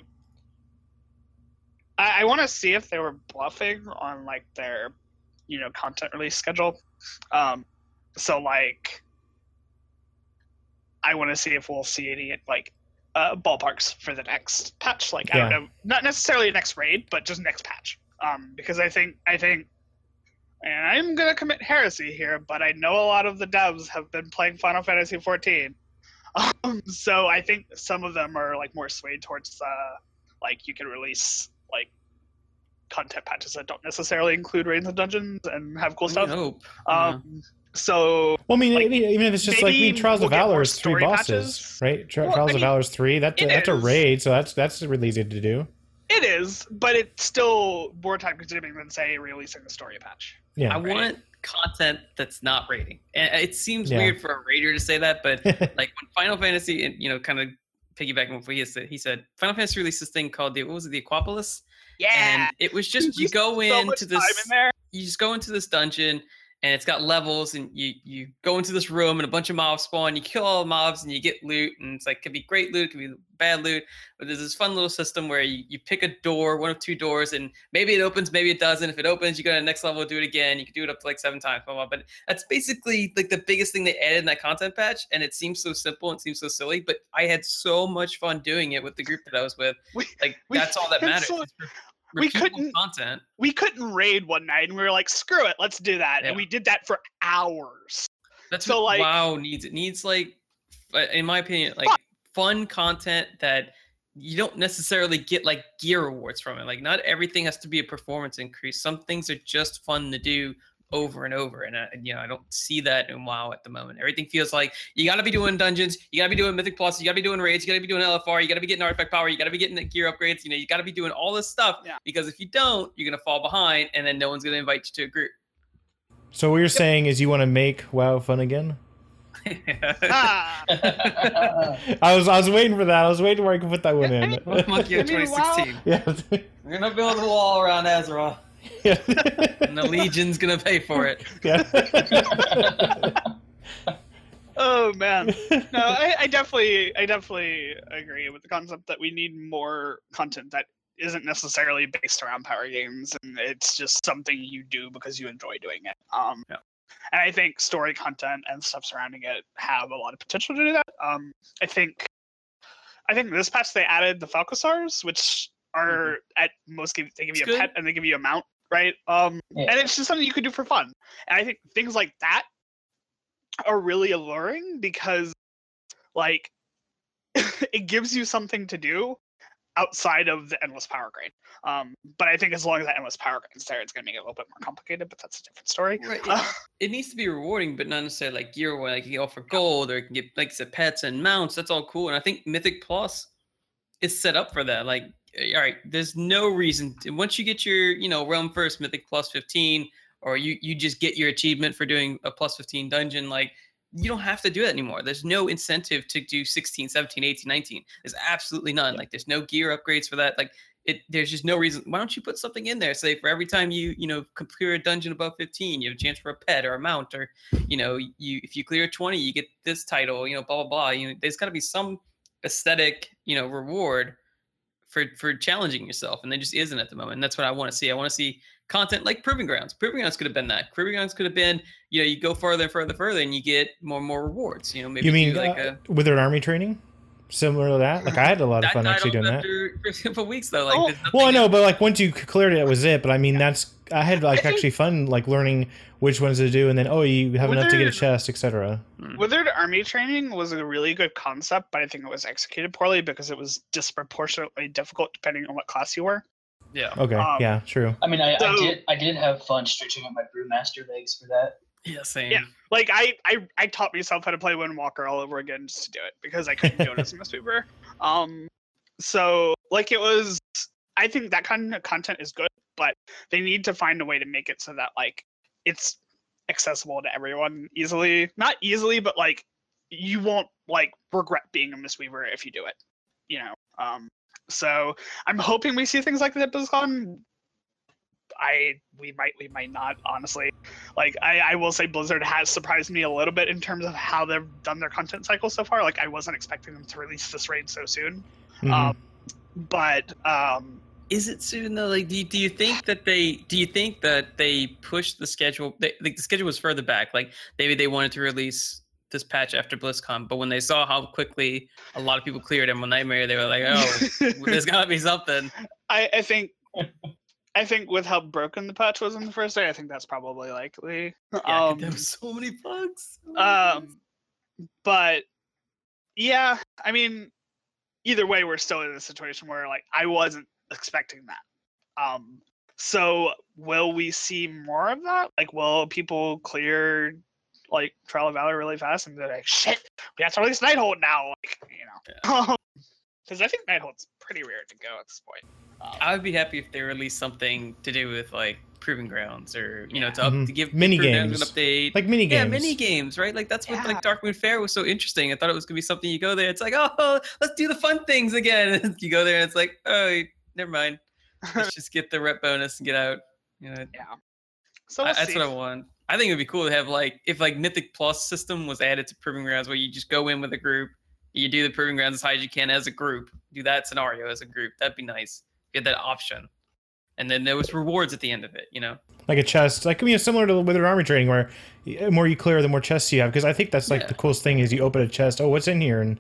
I, I want to see if they were bluffing on like their, you know, content release schedule. Um, so like, I want to see if we'll see any like uh, ballparks for the next patch. Like I don't know, not necessarily next raid, but just next patch. Um, because I think I think and I'm gonna commit heresy here, but I know a lot of the devs have been playing Final Fantasy XIV, um, so I think some of them are like more swayed towards uh, like you can release like content patches that don't necessarily include raids and dungeons and have cool I stuff. hope. Um, so Well, I mean, Like, even even if it's just like I mean, Trials of we'll get Valor is three bosses, patches. right? Tri- Well, Trials I of Valor is three. That's it that's a raid, so that's that's really easy to do. it is, but it's still more time consuming than say releasing a story patch. Yeah. I want content that's not raiding. And it seems Yeah. weird for a raider to say that, but like when Final Fantasy, and you know, kind of piggybacking on what he said, he said Final Fantasy released this thing called the what was it, the Aquapolis, Yeah. and it was just you go so into this, in you just go into this dungeon. And it's got levels, and you you go into this room, and a bunch of mobs spawn. You kill all the mobs, and you get loot. And it's like could be great loot, could be bad loot. But there's this fun little system where you, you pick a door, one of two doors, and maybe it opens, maybe it doesn't. If it opens, you go to the next level, do it again. You can do it up to like seven times, blah blah. But that's basically like the biggest thing they added in that content patch, and it seems so simple and seems so silly. But I had so much fun doing it with the group that I was with. We- Like that's all that matters. so- is re- we couldn't- content. we couldn't raid one night, and we were like, "Screw it, let's do that," Yeah. and we did that for hours. That's So, what like- WoW needs. It needs like, uh, in my opinion, like Fun. fun content that you don't necessarily get like gear rewards from it. Like not everything has to be a performance increase. Some things are just fun to do over and over, and uh, I, you know I don't see that in WoW at the moment. Everything feels like you got to be doing dungeons, you got to be doing Mythic Plus, you got to be doing raids, you got to be doing LFR, you got to be getting artifact power, you got to be getting the gear upgrades. You know you got to be doing all this stuff Yeah. because if you don't, you're gonna fall behind, and then no one's gonna invite you to a group. So what you're saying is you want to make WoW fun again? I was I was waiting for that. I was waiting where I could put that one in. mean- Monkey I mean, WoW- 2016. yeah. We're gonna build a wall around Azeroth, yeah. and the Legion's gonna pay for it. yeah. oh man, no, I, I definitely, I definitely agree with the concept that we need more content that isn't necessarily based around power games, and it's just something you do because you enjoy doing it. Um, Yeah. and I think story content and stuff surrounding it have a lot of potential to do that. Um, I think, I think this patch they added the Falcosaurs, which are at most give, they give you It's a good. pet and they give you a mount, right? Um, Yeah. and it's just something you could do for fun. And I think things like that are really alluring because, like, it gives you something to do outside of the endless power grade. Um, but I think as long as that endless power grade is there, it's going to make it a little bit more complicated. But that's a different story. Right. Uh, It needs to be rewarding, but not necessarily like gear where like you can offer gold or you can get like I said, pets and mounts. That's all cool. And I think Mythic Plus is set up for that. Like, Eh, all right, there's no reason to, once you get your, you know, realm first Mythic Plus 15, or you you just get your achievement for doing a plus 15 dungeon, like you don't have to do it anymore. There's no incentive to do 16, 17, 18, 19. There's absolutely none. Like there's no gear upgrades for that. Like it there's just no reason. Why don't you put something in there? Say for every time you, you know, clear a dungeon above 15, you have a chance for a pet or a mount, or you know, you if you clear 20, you get this title, you know, blah blah blah. You know, there's gotta be some aesthetic, you know, reward for for challenging yourself. And there just isn't at the moment. And that's what I want to see. I want to see content like Proving Grounds. Proving Grounds could have been that. Proving Grounds could have been, you know, you go further and further, further, and you get more and more rewards. You know, maybe you mean like uh, a Withered Army training? Similar to that? Like I had a lot of fun died actually off doing that. after a couple weeks though. Like, Oh, there's nothing Well, I know, but like once you cleared it, that was it. But I mean, Yeah. that's I had like I think- actually fun like learning which ones to do, and then oh, you have enough to get a chest, etc. Withered army training was a really good concept, but I think it was executed poorly because it was disproportionately difficult depending on what class you were. Yeah. Okay, Um, yeah, true. I mean, I, I did I did have fun stretching out my brewmaster legs for that. Yeah. Same. Yeah. Like I, I, I taught myself how to play Windwalker all over again just to do it because I couldn't do it as a Mistweaver. Um, so like it was. I think that kind of content is good, but they need to find a way to make it so that like it's accessible to everyone easily. Not easily, but like you won't like regret being a Mistweaver if you do it. You know. Um. So I'm hoping we see things like that at BlizzCon. I we might we might not honestly like I, I will say blizzard has surprised me a little bit in terms of how they've done their content cycle so far like i wasn't expecting them to release this raid so soon Mhm. um but um Is it soon though? Like, do you, do you think that they do you think that they pushed the schedule? They, like the schedule was further back. Like maybe they wanted to release this patch after BlizzCon, but when they saw how quickly a lot of people cleared Emerald Nightmare, they were like, "Oh, there's got to be something." I, I think i think with how broken the patch was on the first day i think that's probably likely. Yeah, um there was so many bugs. so many bugs. um but yeah i mean either way we're still in a situation where like i wasn't expecting that. Um so will we see more of that? Like will people clear like trial of valor really fast and be like shit we have to release nighthold now like you know? Because i think nighthold's pretty rare to go at this point I would be happy if they released something to do with like proving grounds or you know to, up, Mhm. to give Mini games. an update. like mini games yeah, games. mini games, right? Like that's what Yeah. like Darkmoon Faire was so interesting. I thought it was gonna be something you go there. It's like, oh, let's do the fun things again. And you go there and it's like, oh, never mind. Let's just get the rep bonus and get out. You know, yeah so we'll that's what I want. I think it'd be cool to have like if like Mythic Plus system was added to Proving Grounds, where you just go in with a group, you do the Proving Grounds as high as you can as a group, do that scenario as a group. That'd be nice. That option, and then there was rewards at the end of it. You know, like a chest, like you know, similar to Withered Army training, where the more you clear, the more chests you have. Because I think that's like Yeah. the coolest thing is you open a chest. Oh, what's in here? And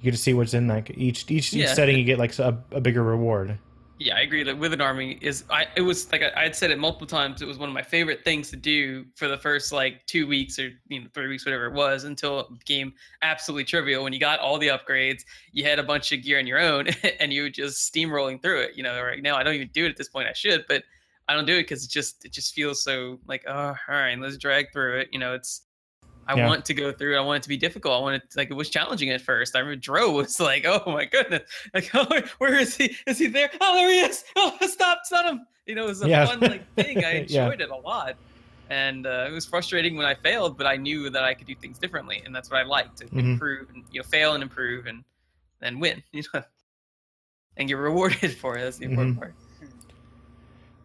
you get to see what's in like each each, each Yeah. setting. You get like a, a bigger reward. Yeah, I agree. Like Withered Army is I it was like I, I had said it multiple times. It was one of my favorite things to do for the first like two weeks or you know three weeks, whatever it was, until it became absolutely trivial. When you got all the upgrades, you had a bunch of gear on your own, and you were just steamrolling through it. You know, right now I don't even do it at this point. I should, but I don't do it because it just it just feels so like oh all right, let's drag through it. You know, it's I Yeah. want to go through. I want it to be difficult. I want it like it was challenging at first. I remember Dro was like, "Oh my goodness, like oh, where, is he? Is he there? Oh, there he is! Oh, stop, stun him!" You know, it was a Yeah. fun like thing. I Yeah. enjoyed it a lot, and uh, it was frustrating when I failed, but I knew that I could do things differently, and that's what I liked to Mhm. improve and you know fail and improve and then win. You know, and get rewarded for it. That's the important Mhm. part.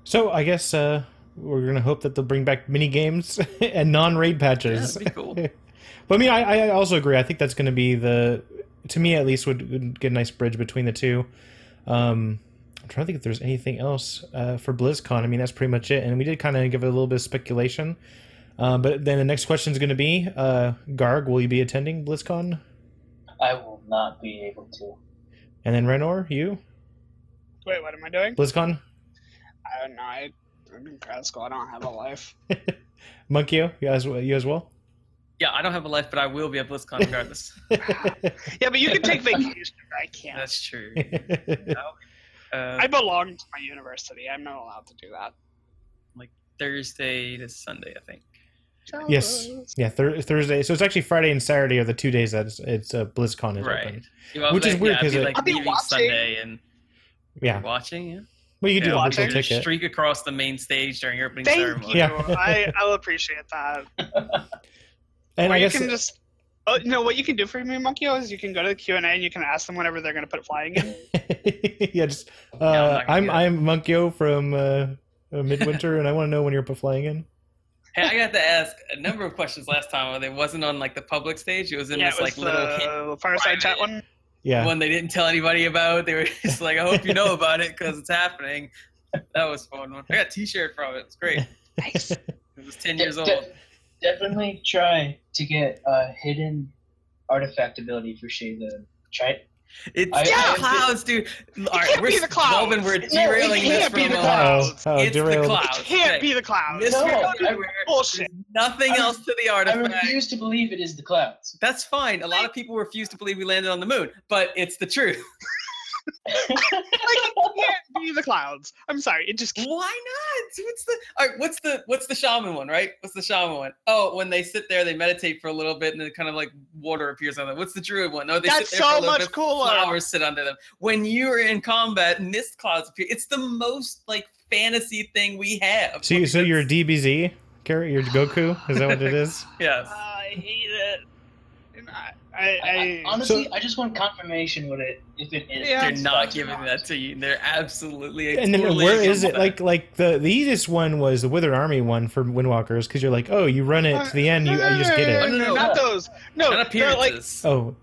So I guess uh, we're gonna hope that they'll bring back mini games and non-raid patches. that'd be cool. but I mean, I, I also agree. I think that's going to be the, to me at least, would, would get a nice bridge between the two. Um, I'm trying to think if there's anything else uh, for BlizzCon. I mean, that's pretty much it. And we did kind of give it a little bit of speculation. Uh, but then the next question is going to be, uh, Garg, will you be attending BlizzCon? I will not be able to. And then Raynor, you wait what am i doing BlizzCon? i don't know I, i'm in grad school i don't have a life Monkey, you as well, you as well. Yeah, I don't have a life, but I will be at BlizzCon regardless. yeah but you can take vacation i can't That's true. Uh, I belong to my university. I'm not allowed to do that. Like Thursday to Sunday, I think. yes, yeah, thur- Thursday. So it's actually Friday and Saturday are the two days that it's, it's uh, BlizzCon is Right. open. Well, Which is like, weird yeah, I'd 'cause be like I'll be watching. Sunday and Yeah, watching. Yeah, well, you can do yeah, a I'll virtual ticket. streak across the main stage during your opening Thank ceremony. you. Yeah. I I'll appreciate that. And or I you guess can just. Oh, no, what you can do for me, Monkey, is you can go to the Q and A and you can ask them whenever they're going to put flying in. yeah, just uh, I'm not I'm do. I'm Monkio from uh, uh, Midwinter, and I want to know when you're put flying in. Hey, I got to ask a number of questions last time. Where it wasn't on like the public stage. It was in yeah, this it like was little fireside chat one. Yeah, one they didn't tell anybody about. They were just like, "I hope you know about it because it's happening." That was a fun one. I got a T-shirt from it. It's great. Nice. It was ten De- years old. de- definitely try to get a hidden artifact ability for Shayla. Try It's I- the I- clouds, dude. All right, can't we're be the clouds. Melvin, we're No, it derailing this can't be from the clouds. oh, oh, it's derailed. the clouds. Can't Okay. be the clouds. Mystery No, everywhere. Bullshit. Nothing I- else to the I refuse to believe it is the clouds. That's fine. A lot of people refuse to believe we landed on the moon, but it's the truth. like he can't be the clouds. I'm sorry, it just can't. Why not? What's the all right? What's the what's the shaman one? Right? What's the shaman one? Oh, when they sit there, they meditate for a little bit, and then kind of like water appears on them. What's the druid one? No, they That's sit there for so a little much bit, cooler. Flowers sit under them. When you are in combat, mist clouds appear. It's the most like fantasy thing we have. So, you, so you're a DBZ, Carrot? You're Goku? Is that what it is? yes. I hate it. And I, I, I, I, honestly, I just want confirmation with it if it is. Yeah. They're not giving not. that to you. They're absolutely. and then where is it? that. Like, like the the easiest one was the Withered Army one for Windwalkers because you're like, oh, you run it to the end, you, you just get no, it. no, no. not those. No, not they're like appearances. Oh,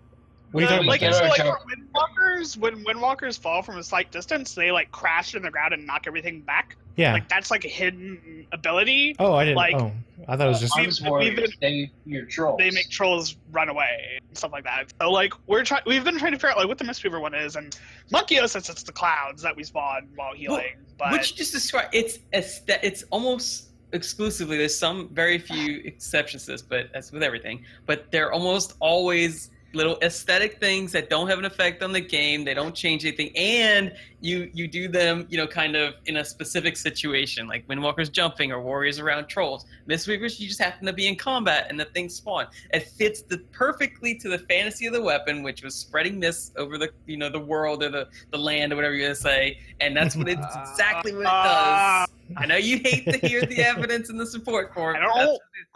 what are you Uh, talking like, about? So like for windwalkers, when windwalkers fall from a slight distance, they like crash in the ground and knock everything back. Yeah. Like that's like a hidden ability. Oh, I didn't. like- oh, I thought it was just. we- Arms we've warriors, been- they you're trolls. They make trolls run away and stuff like that. So like we're trying, we've been trying to figure out like what the Mistweaver one is, and Monkey says it's the clouds that we spawn while healing. but What you just described, it's aesthet- it's almost exclusively. There's some very few exceptions to this, but that's with everything. But they're almost always little aesthetic things that don't have an effect on the game. They don't change anything, and you you do them, you know, kind of in a specific situation, like Windwalkers jumping or warriors around trolls. Mistweavers, you just happen to be in combat and the things spawn. It fits the perfectly to the fantasy of the weapon, which was spreading mist over the you know the world or the the land or whatever you're gonna say, and that's what it's exactly what it does. I know you hate to hear the evidence and the support for it. I don't- that's what it is.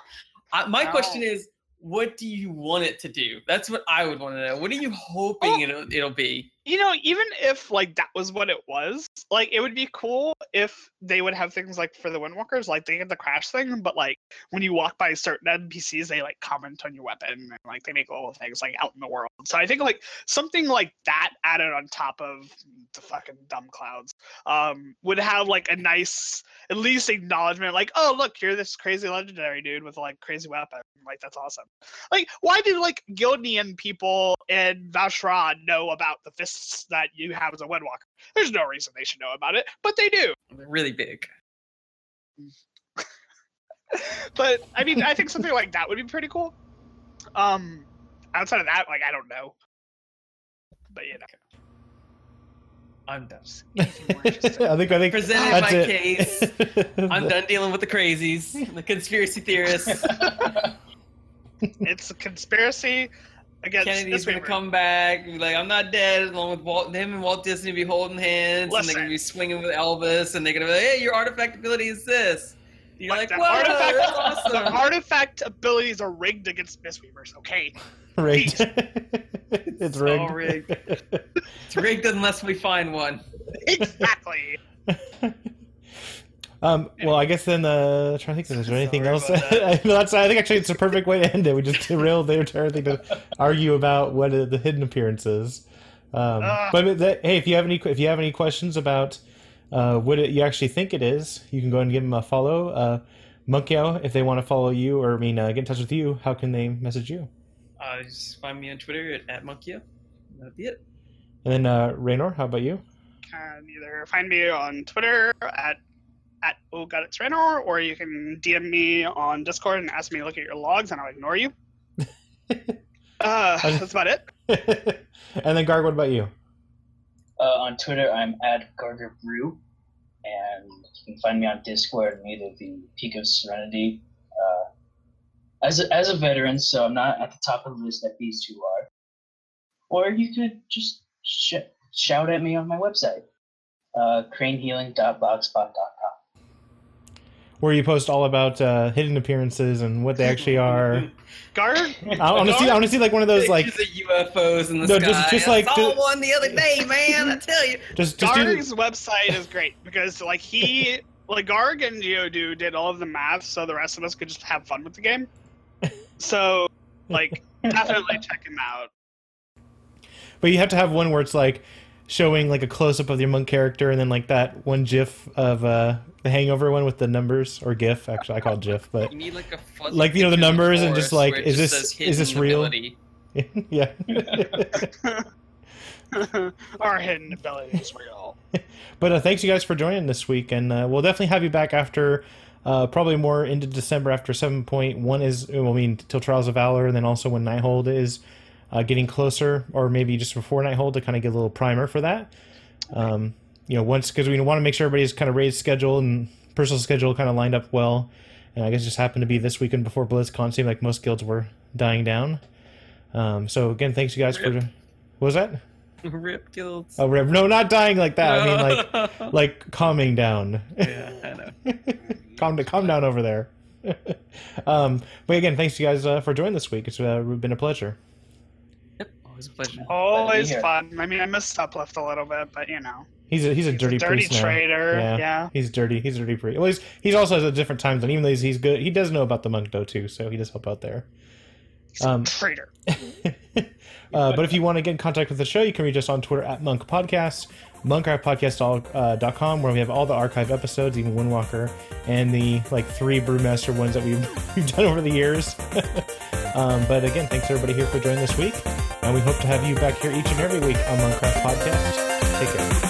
I, my I question don't. is, what do you want it to do? That's what I would want to know. What are you hoping Well- it'll it'll be? You know, even if like that was what it was, like it would be cool if they would have things like for the Windwalkers, like they get the crash thing, but like when you walk by certain NPCs, they like comment on your weapon and like they make little things like out in the world. So I think like something like that added on top of the fucking dumb clouds um would have like a nice at least acknowledgement like oh look you're this crazy legendary dude with like crazy weapon like that's awesome like why do like Gilnean people in Val'sharah know about the fists that you have as a Windwalker? There's no reason they should know about it, but they do. Really big. But I mean, I think something like that would be pretty cool. Um, outside of that, like I don't know. But you know, I'm done. I think. I think Presented that's my it. case. I'm done dealing with the crazies, the conspiracy theorists. it's a conspiracy against Kennedy's gonna come back. and be Like I'm not dead, along with Walt. Him and Walt Disney be holding hands, and they're gonna be swinging with Elvis, and they're gonna be like, "Hey, your artifact ability is this." You're But like, the "Whoa, artifact, that's the artifact abilities are rigged against Mistweavers. Okay, rigged. it's So rigged. rigged. It's rigged unless we find one. exactly. Um, well, I guess then uh, I'm trying to think. Is there anything else? that. that's I think actually it's a perfect way to end it. We just derailed the entire thing to argue about what are the hidden appearances. Um, Ah. but that, hey, if you have any if you have any questions about uh, what it, you actually think it is, you can go and give them a follow. Uh, Monkio, if they want to follow you or I mean uh, get in touch with you, how can they message you? Uh, just find me on Twitter at, at Monkia. That'll be it. And then uh, Raynor, how about you? can either find me on Twitter at at oh god it's Raynor, or you can DM me on Discord and ask me to look at your logs, and I'll ignore you. uh, that's about it. and then Garg, what about you? Uh, on Twitter, I'm at Garger Brew, and you can find me on Discord and either the Peak of Serenity. Uh, as a, as a veteran, so I'm not at the top of the list that these two are. Or you could just sh- shout at me on my website, uh, cranehealing.blogspot.com. Where you post all about uh, hidden appearances and what they actually are. Garg, I want to see. I want to see like one of those like UFOs in the No, sky. just- just I like saw the- one the other day, man. I tell you. just just do Garg's website is great because like he like Garg and Geodu did all of the math, so the rest of us could just have fun with the game. So like definitely check him out. But you have to have one where it's like showing like a close up of your monk character, and then like that one GIF of uh, the Hangover one with the numbers or GIF. Actually, I call it GIF, but You need like a fuzzy Like, you know, the numbers and just, like, is just this- says is this hidden real? yeah. Our hidden ability is real. but uh, thanks you guys for joining this week, and uh, we'll definitely have you back after. Uh, probably more into December after 7.1 is, well, I mean, till Trials of Valor, and then also when Nighthold is uh, getting closer, or maybe just before night hold to kind of get a little primer for that. Um, you know, once because we want to make sure everybody's kind of raised schedule and personal schedule kind of lined up well. And I guess just happened to be this weekend before BlizzCon. Seemed like most guilds were dying down. Um, so again, thanks you guys for. What was that? Rip guilds. Oh, rip! No, not dying like that. I mean, like, like calming down. yeah, I know. calm, to calm down over there. um, but again, thanks you guys uh, for joining this week. It's uh, been a pleasure. Yep, always a pleasure. Always fun. I mean, I missed Uplift a little bit, but you know, He's a he's a he's dirty, a dirty priest now. trader. Yeah. he's dirty. He's a dirty priest. Well, he's, he's also has a different time zone. Even though he's, he's good, he does know about the monk though too, so he does help out there. He's a Um, traitor. uh, but if you want to get in contact with the show, you can reach us on Twitter at Monk Podcast, monkarchivepodcast.com, where we have all the archive episodes, even Windwalker, and the like three Brewmaster ones that we've, we've done over the years. um, but again, thanks everybody here for joining this week, and we hope to have you back here each and every week on Monkcraft Podcast. Take care.